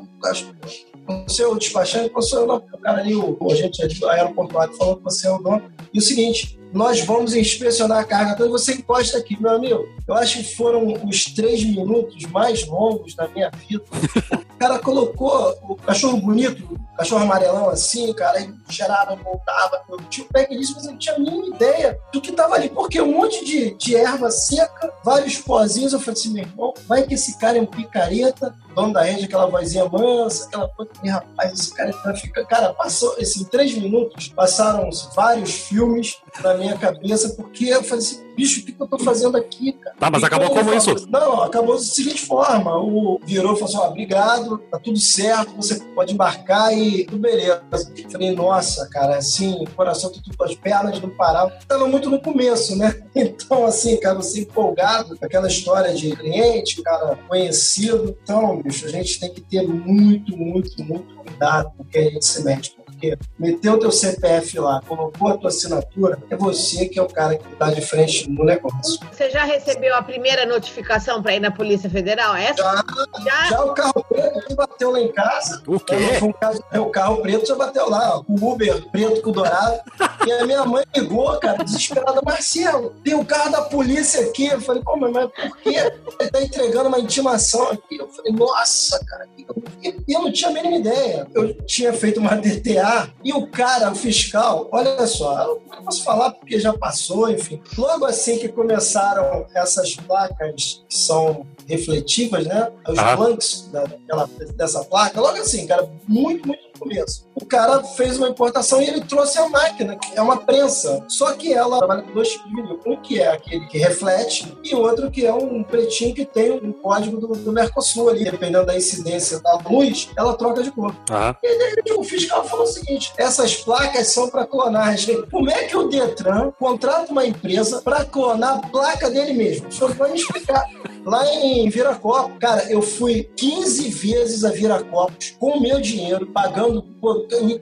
Speaker 5: o seu despachante, o seu não, o cara ali, o, o agente aeroportuário falou que você é o dono. E o seguinte, nós vamos inspecionar a carga toda, você encosta aqui, meu amigo eu acho que foram os três minutos mais longos da minha vida. O cara colocou o cachorro bonito, o cachorro amarelão assim, cara, e cheirava, voltava. Eu tinha o pé disse, mas eu não tinha a mínima ideia do que tava ali, porque um monte de, de erva seca, vários pozinhos. Eu falei assim, meu irmão, vai que esse cara é um picareta, dono da rede, aquela vozinha mansa, aquela coisa. E, rapaz, esse cara fica. Cara, passou, esses três minutos, passaram vários filmes na minha cabeça, porque eu falei assim, bicho, o que, eu tô fazendo aqui, cara?
Speaker 3: Tá, mas e acabou como isso?
Speaker 5: Não, acabou da seguinte forma: o virou e falou assim: ó, obrigado, tá tudo certo, você pode embarcar e tudo beleza. Eu falei, nossa, cara, assim, o coração, tudo, as pernas não paravam. Tava muito no começo, né? Então, assim, cara, você empolgado com aquela história de cliente, cara conhecido. Então, bicho, a gente tem que ter muito, muito, muito cuidado com quem a gente se mete porque meteu o teu CPF lá, colocou a tua assinatura, é você que é o cara que está de frente no negócio.
Speaker 2: Você já recebeu a primeira notificação para ir na Polícia Federal?
Speaker 5: Essa? Já, já, já o carro preto já bateu lá em casa.
Speaker 3: O quê?
Speaker 5: É, o carro preto já bateu lá, o Uber preto com dourado. e a minha mãe ligou, cara, desesperada, Marcelo, tem o um carro da polícia aqui. Eu falei, pô, mas por quê? Ele tá entregando uma intimação aqui. Eu falei, nossa, cara, e eu não tinha a mínima ideia. Eu tinha feito uma DTA e o cara, o fiscal, olha só, eu não posso falar porque já passou, enfim. Logo assim que começaram essas placas que são refletivas, né? Os ah. daquela, dessa placa, logo assim, cara, muito, muito começo. O cara fez uma importação e ele trouxe a máquina, que é uma prensa. Só que ela trabalha com dois tipos de vinil. Um que é aquele que reflete e outro que é um pretinho que tem um código do, do Mercosul ali. Dependendo da incidência da luz, ela troca de cor.
Speaker 3: Ah.
Speaker 5: E aí o fiscal falou o seguinte: essas placas são para clonagem. Como é que o Detran contrata uma empresa para clonar a placa dele mesmo? Senhor vai me explicar. Lá em Viracopos, cara, eu fui 15 vezes a Viracopos com o meu dinheiro, pagando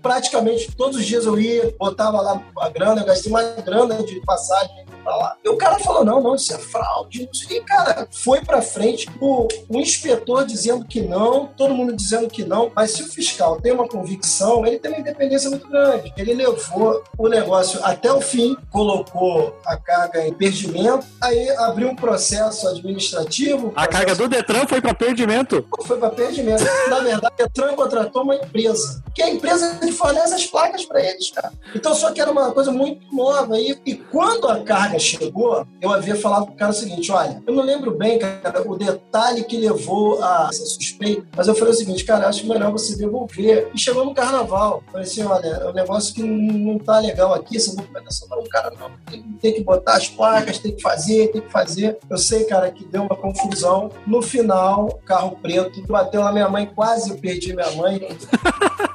Speaker 5: praticamente todos os dias eu ia, botava lá a grana, eu gastei uma grana de passagem pra lá. E o cara falou: não, não, isso é fraude. E, cara, foi pra frente o, o inspetor dizendo que não, todo mundo dizendo que não. Mas se o fiscal tem uma convicção, ele tem uma independência muito grande. Ele levou o negócio até o fim, colocou a carga em perdimento, aí abriu um processo administrativo.
Speaker 3: A carga do Detran foi para perdimento?
Speaker 5: Foi para perdimento. Na verdade, o Detran contratou uma empresa, que é a empresa que fornece as placas para eles, cara. Então, só que era uma coisa muito nova. E, e quando a carga chegou, eu havia falado pro cara o seguinte: olha, eu não lembro bem, cara, o detalhe que levou a essa suspeita, mas eu falei o seguinte, cara, acho melhor você devolver. E chegou no carnaval. Falei assim: olha, é um negócio que não tá legal aqui, essa documentação não, cara, não. Tem, tem que botar as placas, tem que fazer, tem que fazer. Eu sei, cara, que deu uma confusão. No final, carro preto bateu na minha mãe, quase eu perdi minha mãe.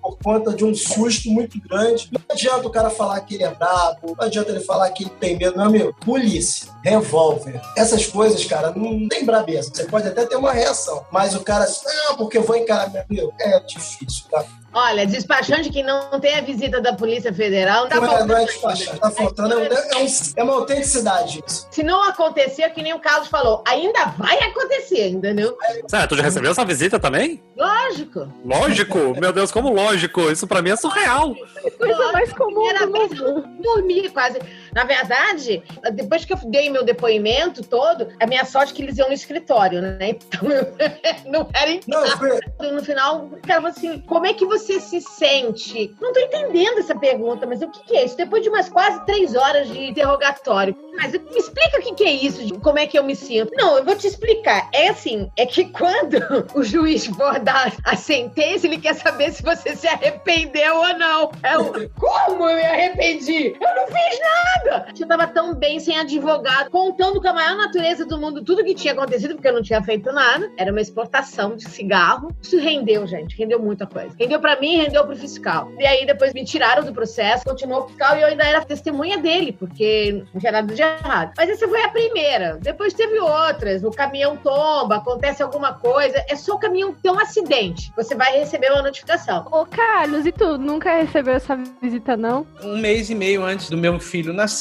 Speaker 5: por conta de um susto muito grande. Não adianta o cara falar que ele é brabo, não adianta ele falar que ele tem medo, meu. Polícia, revólver, essas coisas, cara, não tem brabeza. Você pode até ter uma reação, mas o cara, não, porque eu vou encarar meu, é difícil, tá?
Speaker 2: Olha, despachante que não tem a visita da Polícia Federal, não tá
Speaker 5: não, é, não é despachante, tá faltando. É, é, um, é, uma autenticidade isso.
Speaker 2: Se não acontecer, que nem o Carlos falou, ainda vai acontecer, entendeu?
Speaker 3: Certo, tu já recebeu essa visita também?
Speaker 2: Lógico.
Speaker 3: Lógico? Meu Deus, como lógico? Isso pra mim é surreal.
Speaker 4: Coisa mais comum. Era vez
Speaker 2: eu dormi quase. Na verdade, depois que eu dei meu depoimento todo, a minha sorte é que eles iam no escritório, né? Então eu não era em casa. No final, o cara falou assim: como é que você se sente? Não tô entendendo essa pergunta, mas o que, que é isso? Depois de umas quase três horas de interrogatório. Mas me explica o que, que é isso, como é que eu me sinto. Não, eu vou te explicar. É assim, é que quando o juiz for dar a sentença, ele quer saber se você se arrependeu ou não. É o, como eu me arrependi? Eu não fiz nada! Eu tava tão bem sem advogado, contando com a maior natureza do mundo tudo que tinha acontecido, porque eu não tinha feito nada. Era uma exportação de cigarro. Isso rendeu, gente. Rendeu muita coisa. Rendeu pra para mim rendeu pro fiscal. E aí depois me tiraram do processo, continuou o fiscal e eu ainda era testemunha dele, porque não tinha nada de errado. Mas essa foi a primeira. Depois teve outras. O caminhão tomba, acontece alguma coisa. É só o caminhão ter um acidente. Você vai receber uma notificação.
Speaker 4: Ô, Carlos, e tu nunca recebeu essa visita, não?
Speaker 1: Um mês e meio antes do meu filho nascer,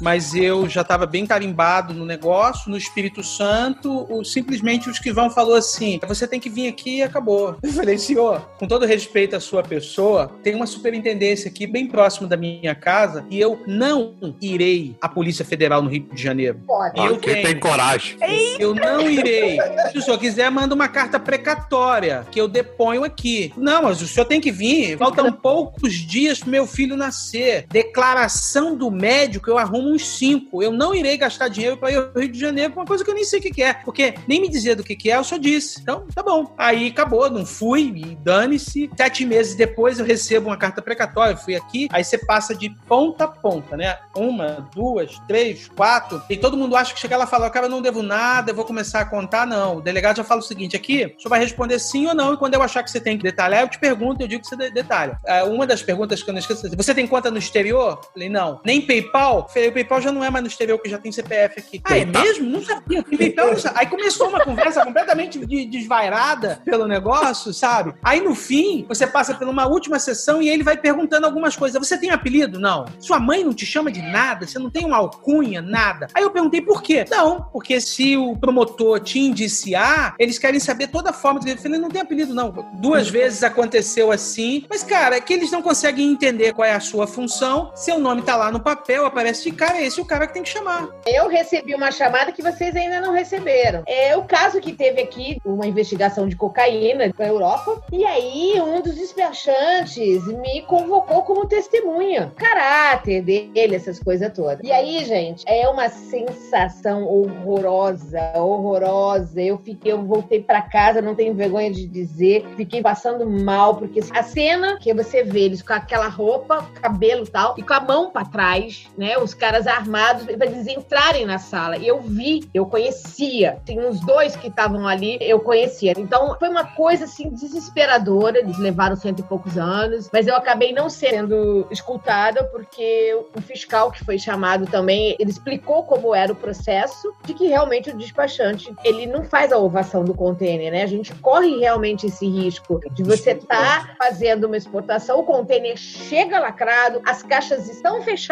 Speaker 1: mas eu já estava bem carimbado no negócio, no Espírito Santo. O, simplesmente o escrivão falou assim: você tem que vir aqui e acabou. Eu falei, senhor, com todo respeito à sua pessoa, tem uma superintendência aqui bem próximo da minha casa e eu não irei à Polícia Federal no Rio de Janeiro.
Speaker 3: Pode. Eu tenho. tem coragem.
Speaker 1: Eu não irei. Se o senhor quiser, manda uma carta precatória que eu deponho aqui. Não, mas o senhor tem que vir. Faltam poucos dias pro meu filho nascer. Declaração do médico, eu arrumo uns cinco. Eu não irei gastar dinheiro para ir ao Rio de Janeiro com uma coisa que eu nem sei o que, é. Porque nem me dizer do que, que é, eu só disse. Então, tá bom. Aí acabou, não fui, e dane-se. Sete meses depois eu recebo uma carta precatória. Fui aqui, aí você passa de ponta a ponta, né? Uma, duas, três, quatro. E todo mundo acha que chega lá e fala, cara, eu não devo nada, eu vou começar a contar. Não. O delegado já fala o seguinte: aqui, senhor vai responder sim ou não, e quando eu achar que você tem que detalhar, eu te pergunto, eu digo que você detalha. É, uma das perguntas que eu não esqueço, você tem conta no exterior? Eu falei, não. Nem PayPal? Falei, o PayPal já não é mais no exterior, que já tem CPF aqui. Ah, é mesmo? Não sabia. PayPal não sabia. Aí começou uma conversa completamente desvairada pelo negócio, sabe? Aí no fim, você passa por uma última sessão e ele vai perguntando algumas coisas. Você tem apelido? Não. Sua mãe não te chama de nada? Você não tem uma alcunha? Nada. Aí eu perguntei por quê? Não, porque se o promotor te indiciar, eles querem saber toda a forma. Eu falei, não tem apelido, não. Duas vezes aconteceu assim. Mas, cara, é que eles não conseguem entender qual é a sua função. Seu nome tá lá no papel, aparece de cara, esse é o cara que tem que chamar.
Speaker 2: Eu recebi uma chamada que vocês ainda não receberam. É o caso que teve aqui, uma investigação de cocaína na Europa. E aí, um dos despachantes me convocou como testemunha. Caráter dele, essas coisas todas. E aí, gente, é uma sensação horrorosa, horrorosa. Eu fiquei, eu voltei para casa, não tenho vergonha de dizer, fiquei passando mal, porque a cena que você vê eles com aquela roupa, cabelo e tal, e com a mão para trás, né? Os caras armados para eles entrarem na sala. E eu vi, eu conhecia. Tem uns dois que estavam ali, eu conhecia. Então foi uma coisa assim desesperadora. Eles levaram cento e poucos anos, mas eu acabei não sendo escutada porque o fiscal que foi chamado também, ele explicou como era o processo de que realmente o despachante ele não faz a ovação do container, né? A gente corre realmente esse risco de você estar tá fazendo uma exportação, o container chega lacrado, as caixas estão fechadas,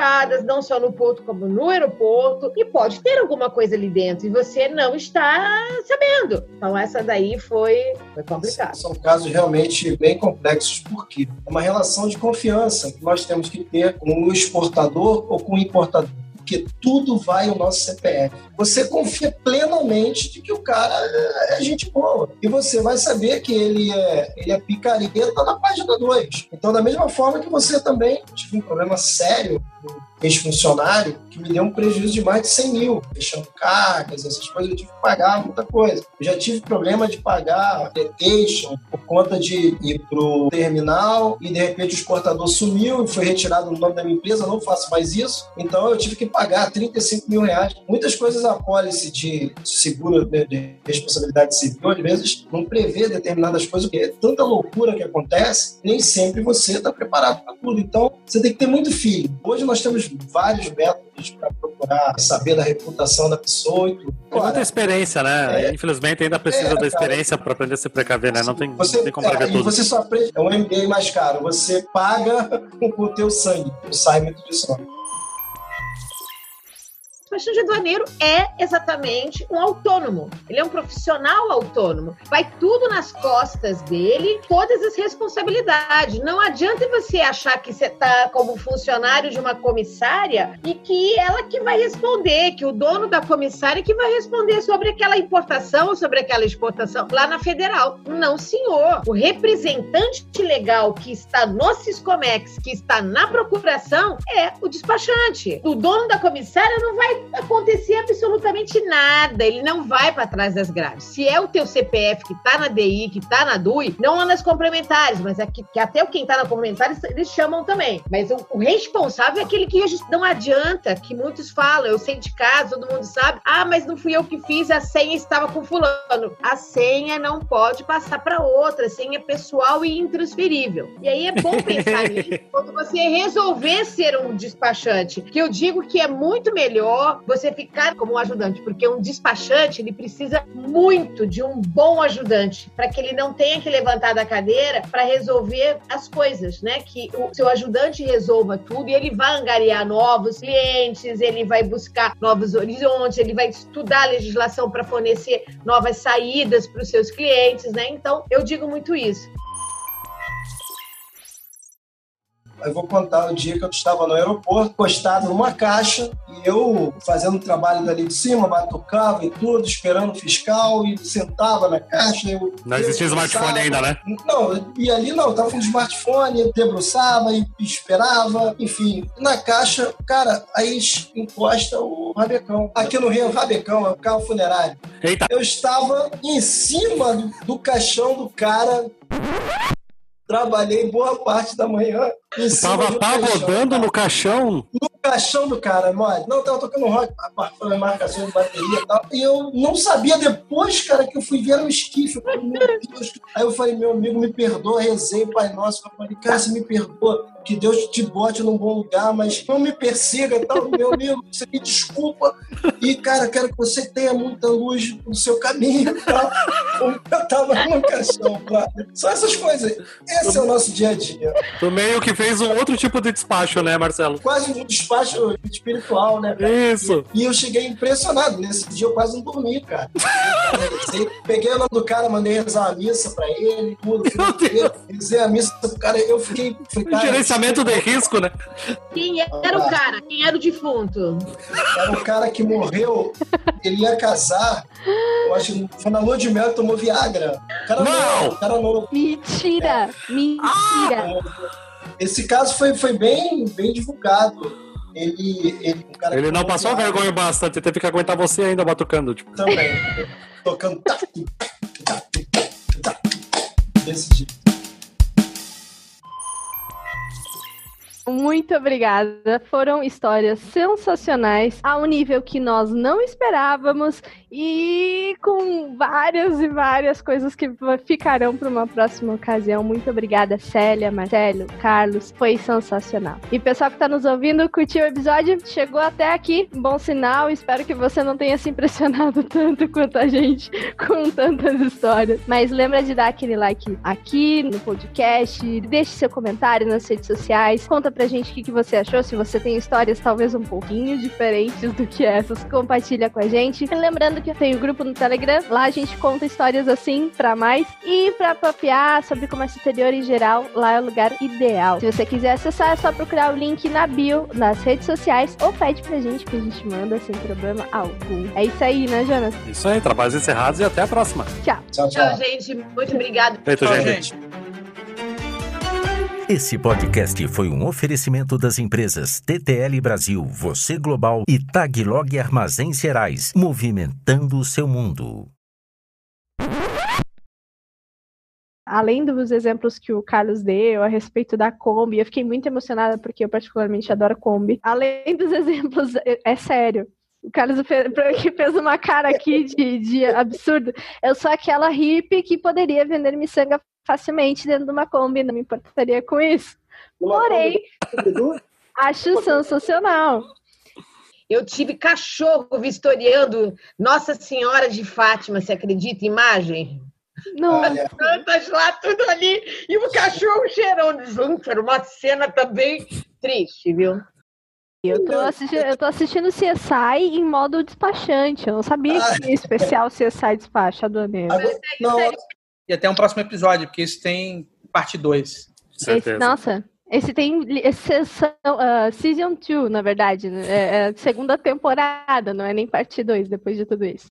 Speaker 2: não só no porto como no aeroporto, e pode ter alguma coisa ali dentro e você não está sabendo. Então essa daí foi, foi complicado.
Speaker 5: São casos realmente bem complexos, porque é uma relação de confiança que nós temos que ter com o exportador ou com o importador porque tudo vai ao nosso CPF. Você confia plenamente de que o cara é gente boa. E você vai saber que ele é, ele é picareta na página 2. Então, da mesma forma que você também tive um problema sério ex-funcionário que me deu um prejuízo de mais de 100 mil, fechando cargas, essas coisas, eu tive que pagar muita coisa. Eu já tive problema de pagar detention por conta de ir pro terminal e de repente o exportador sumiu e foi retirado no nome da minha empresa, não faço mais isso. Então eu tive que pagar 35 mil reais. Muitas coisas a pólice de seguro de responsabilidade civil, às vezes, não prevê determinadas coisas, porque é tanta loucura que acontece, nem sempre você está preparado para tudo. Então, você tem que ter muito filho. Hoje nós temos vários métodos para procurar saber da reputação da pessoa e tudo.
Speaker 3: Tem muita experiência, né? É, Infelizmente ainda precisa é, da experiência para aprender a se precaver, né? Não tem,
Speaker 5: você,
Speaker 3: não tem como prever
Speaker 5: é,
Speaker 3: tudo.
Speaker 5: Você só aprende, é um MBA mais caro, você paga com o teu sangue, não sai muito disso não
Speaker 2: despachante aduaneiro é exatamente um autônomo. Ele é um profissional autônomo. Vai tudo nas costas dele, todas as responsabilidades. Não adianta você achar que você está como funcionário de uma comissária e que ela que vai responder, que o dono da comissária que vai responder sobre aquela importação ou sobre aquela exportação lá na federal. Não, senhor. O representante legal que está no Ciscomex, que está na procuração, é o despachante. O dono da comissária não vai acontecer absolutamente nada. Ele não vai para trás das grades. Se é o teu CPF que tá na DI, que tá na DUI, não nas complementares, mas é que, que até quem tá na complementares eles chamam também. Mas o, o responsável é aquele que não adianta, que muitos falam, eu sei de casa, todo mundo sabe. Ah, mas não fui eu que fiz, a senha estava com fulano. A senha não pode passar para outra, a senha é pessoal e intransferível. E aí é bom pensar nisso quando você resolver ser um despachante, que eu digo que é muito melhor você ficar como um ajudante, porque um despachante ele precisa muito de um bom ajudante para que ele não tenha que levantar da cadeira para resolver as coisas, né? Que o seu ajudante resolva tudo e ele vai angariar novos clientes, ele vai buscar novos horizontes, ele vai estudar a legislação para fornecer novas saídas para os seus clientes, né? Então, eu digo muito isso.
Speaker 5: Eu vou contar o dia que eu estava no aeroporto, postado numa caixa, e eu fazendo o trabalho dali de cima, batucava e tudo, esperando o fiscal, e sentava na caixa. Eu,
Speaker 3: não existia smartphone ainda, né?
Speaker 5: Não, e ali não, tava com smartphone, debruçava e esperava, enfim. Na caixa, cara, aí encosta o rabecão. Aqui no Rio, rabecão, é o carro funerário.
Speaker 3: Eita.
Speaker 5: Eu estava em cima do, do caixão do cara trabalhei boa parte da manhã.
Speaker 3: Tava pagodando no caixão?
Speaker 5: No caixão do cara, mole. Não, tava tocando rock, falando marcação de bateria e tal. E eu não sabia depois, cara, que eu fui ver esquife. Eu falei, meu Deus. Aí eu falei, meu amigo, me perdoa, rezei, Pai Nosso. Eu falei, cara, você me perdoa que Deus te bote num bom lugar, mas não me persiga, tal, meu amigo, você me desculpa. E, cara, quero que você tenha muita luz no seu caminho. Tal. Eu tava no caixão, cara. Só essas coisas. Esse é o nosso dia a dia.
Speaker 3: Tu meio que fez um outro tipo de despacho, né, Marcelo?
Speaker 5: Quase um despacho espiritual, né? Cara?
Speaker 3: Isso.
Speaker 5: E, eu cheguei impressionado. Nesse dia eu quase não dormi, cara. Peguei o nome do cara, mandei rezar a missa pra ele, tudo. Rezei a missa pro cara. Eu fiquei.
Speaker 3: Falei, cara, gerenciamento de risco, né?
Speaker 2: Quem era o cara? Quem era o defunto?
Speaker 5: Era o cara que morreu, ele ia casar, eu acho que foi na lua de mel tomou Viagra. O cara
Speaker 3: não!
Speaker 5: Novo, cara novo.
Speaker 4: Mentira! É. Mentira!
Speaker 5: Esse caso foi, foi bem, bem divulgado. Ele, ele,
Speaker 3: ele não passou viagem. vergonha bastante, teve que aguentar você ainda batucando. Tipo.
Speaker 5: Também. Tocando. Desse jeito.
Speaker 4: Muito obrigada. Foram histórias sensacionais, a um nível que nós não esperávamos e com várias e várias coisas que ficarão para uma próxima ocasião. Muito obrigada, Célia, Marcelo, Carlos. Foi sensacional. E pessoal que está nos ouvindo, curtiu o episódio? Chegou até aqui, bom sinal. Espero que você não tenha se impressionado tanto quanto a gente com tantas histórias. Mas lembra de dar aquele like aqui no podcast, deixe seu comentário nas redes sociais, conta pra gente o que, que você achou. Se você tem histórias talvez um pouquinho diferentes do que essas, compartilha com a gente. E lembrando que eu tenho o grupo no Telegram, lá a gente conta histórias assim pra mais. E pra papiar sobre comércio exterior em geral, lá é o lugar ideal. Se você quiser acessar, é só procurar o link na bio, nas redes sociais, ou pede pra gente que a gente manda sem problema algum. É isso aí, né, Jonas?
Speaker 3: Isso aí, trabalhos encerrados e até a próxima.
Speaker 4: Tchau.
Speaker 2: Tchau, tchau. tchau gente. Muito obrigado.
Speaker 3: Feito,
Speaker 1: tchau,
Speaker 3: gente.
Speaker 1: gente.
Speaker 6: Esse podcast foi um oferecimento das empresas TTL Brasil, Você Global e Taglog Armazéns Gerais, movimentando o seu mundo.
Speaker 4: Além dos exemplos que o Carlos deu a respeito da Kombi, eu fiquei muito emocionada porque eu particularmente adoro Kombi. Além dos exemplos, é, é sério, o Carlos fez uma cara aqui de, de, absurdo. Eu sou aquela hippie que poderia vender miçanga facilmente dentro de uma Kombi, não me importaria com isso. Porém, acho sensacional.
Speaker 2: Eu tive cachorro vistoriando Nossa Senhora de Fátima, você acredita? Imagem?
Speaker 4: Não.
Speaker 2: As plantas lá, tudo ali, e o cachorro cheirando junto. Era uma cena também triste, viu?
Speaker 4: Eu tô, assistindo, eu tô assistindo CSI em modo despachante. Eu não sabia que tinha especial CSI despacho aduaneiro.
Speaker 5: Não,
Speaker 1: e até um próximo episódio, porque esse tem parte 2.
Speaker 4: Esse, nossa, esse tem sessão, uh, Season 2, na verdade. Né? É, é segunda temporada, não é nem parte 2 depois de tudo isso.